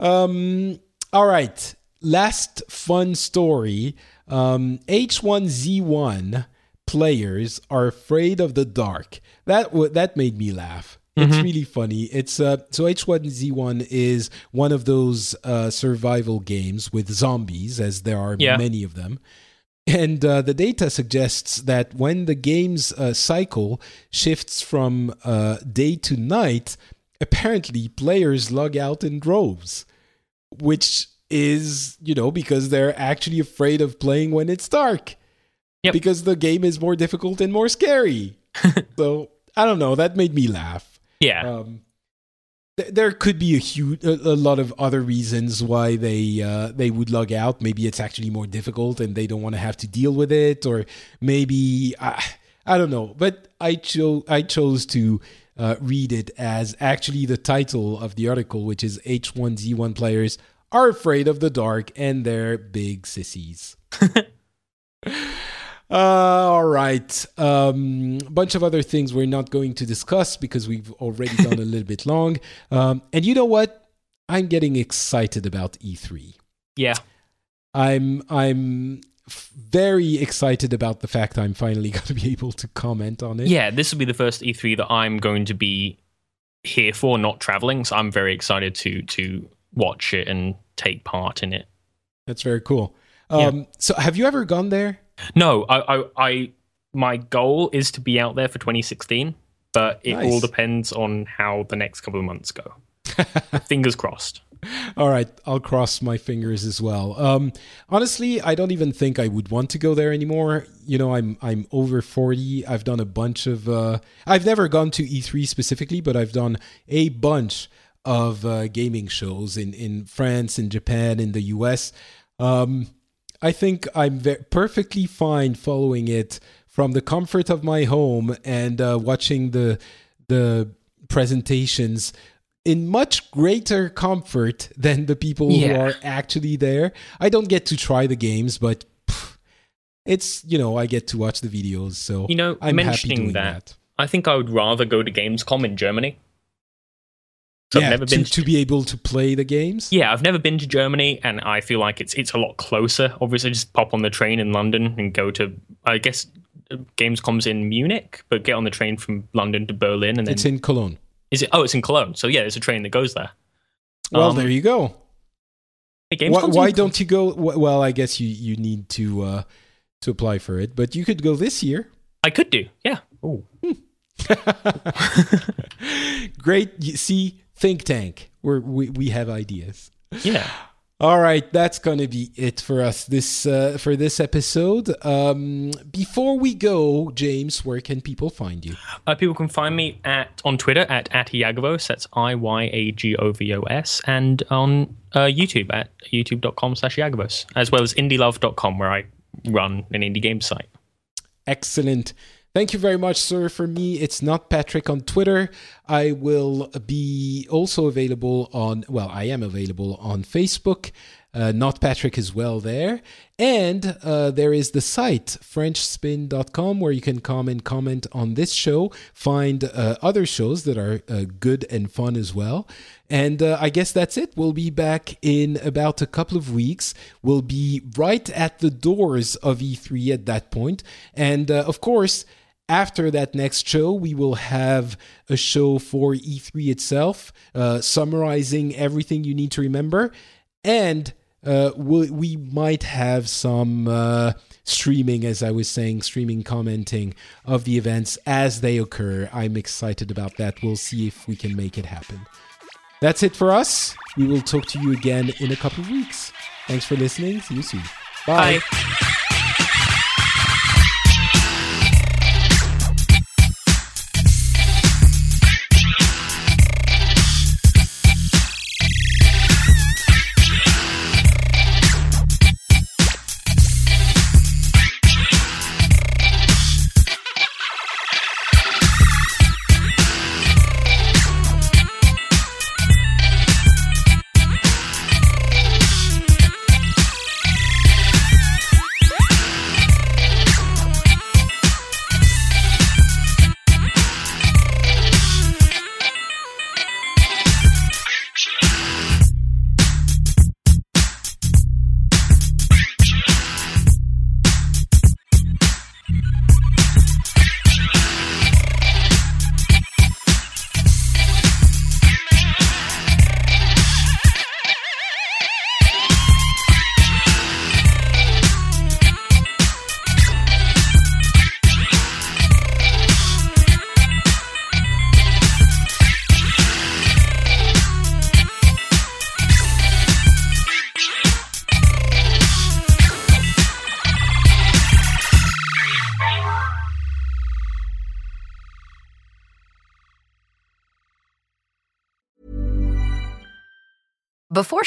Um, all right. Last fun story. Um, H1Z1 players are afraid of the dark. That w- that made me laugh. It's really funny. It's uh, so H1Z1 is one of those uh, survival games with zombies, as there are Yeah. many of them. And uh, the data suggests that when the game's uh, cycle shifts from uh, day to night, apparently players log out in droves, which is, you know, because they're actually afraid of playing when it's dark. Yep. Because the game is more difficult and more scary. [LAUGHS] so I don't know. That made me laugh. Yeah. Um, th- there could be a huge, a, a lot of other reasons why they uh, they would log out. Maybe it's actually more difficult and they don't want to have to deal with it, or maybe I, I don't know. But I chose I chose to uh, read it as actually the title of the article, which is H1Z1 players are afraid of the dark and they're big sissies. [LAUGHS] Uh, all right. Um, a bunch of other things we're not going to discuss because we've already gone a little bit long. Um, and you know what? I'm getting excited about E3. yeah. I'm I'm very excited about the fact I'm finally [LAUGHS] going to be able to comment on it. Yeah. This will be the first E3 that I'm going to be here for, not traveling. So I'm very excited to to watch it and take part in it. That's very cool. Um, So, have you ever gone there? No, I, I, I, my goal is to be out there for 2016, but it Nice. all depends on how the next couple of months go. [LAUGHS] Fingers crossed. All right, I'll cross my fingers as well. Um, honestly, I don't even think I would want to go there anymore. You know, I'm I'm over forty. I've done a bunch of. Uh, I've never gone to E3 specifically, but I've done a bunch of uh, gaming shows in in France, in Japan, in the US. Um, I think I'm ve- perfectly fine following it from the comfort of my home and uh, watching the the presentations in much greater comfort than the people who are actually there. I don't get to try the games, but pff, it's you know I get to watch the videos, so You know, I'm happy mentioning doing that, that. I think I would rather go to Gamescom in Germany. So yeah, I've never to, been to be able to play the games. Yeah, I've never been to Germany, and I feel like it's it's a lot closer. Obviously, just pop on the train in London and go to. I guess Gamescom's in Munich, but get on the train from London to Berlin, and then It's in Cologne. Is it? Oh, it's in Cologne. So yeah, there's a train that goes there. Well, Um, there you go. Hey, Why, why don't you go? Well, I guess you you need to uh, to apply for it, but you could go this year. I could do? Yeah. Oh, [LAUGHS] Great. You see, think tank. Where we we have ideas. yeah. All right, that's gonna be it for us this uh, for this episode. Um, before we go, James, where can people find you? Uh, people can find me at on Twitter at at Iyagovos. That's I Y A G O V O S, and on uh, YouTube at youtube.com slash Iyagovos, as well as indielove.com, where I run an indie game site. Excellent. Thank you very much, sir. For me, it's not Patrick on Twitter. I will be also available on, well, I am available on Facebook. Uh, not Patrick as well there. And uh, there is the site, FrenchSpin.com, where you can come and comment on this show, find uh, other shows that are uh, good and fun as well. And uh, I guess that's it. We'll be back in about a couple of weeks. We'll be right at the doors of E3 at that point. And uh, of course, after that next show, we will have a show for E3 itself, summarizing everything you need to remember. And uh, we, we might have some uh, streaming, as I was saying, streaming commenting of the events as they occur. I'm excited about that. We'll see if we can make it happen. That's it for us. We will talk to you again in a couple of weeks. Thanks for listening. See you soon. Bye. Bye.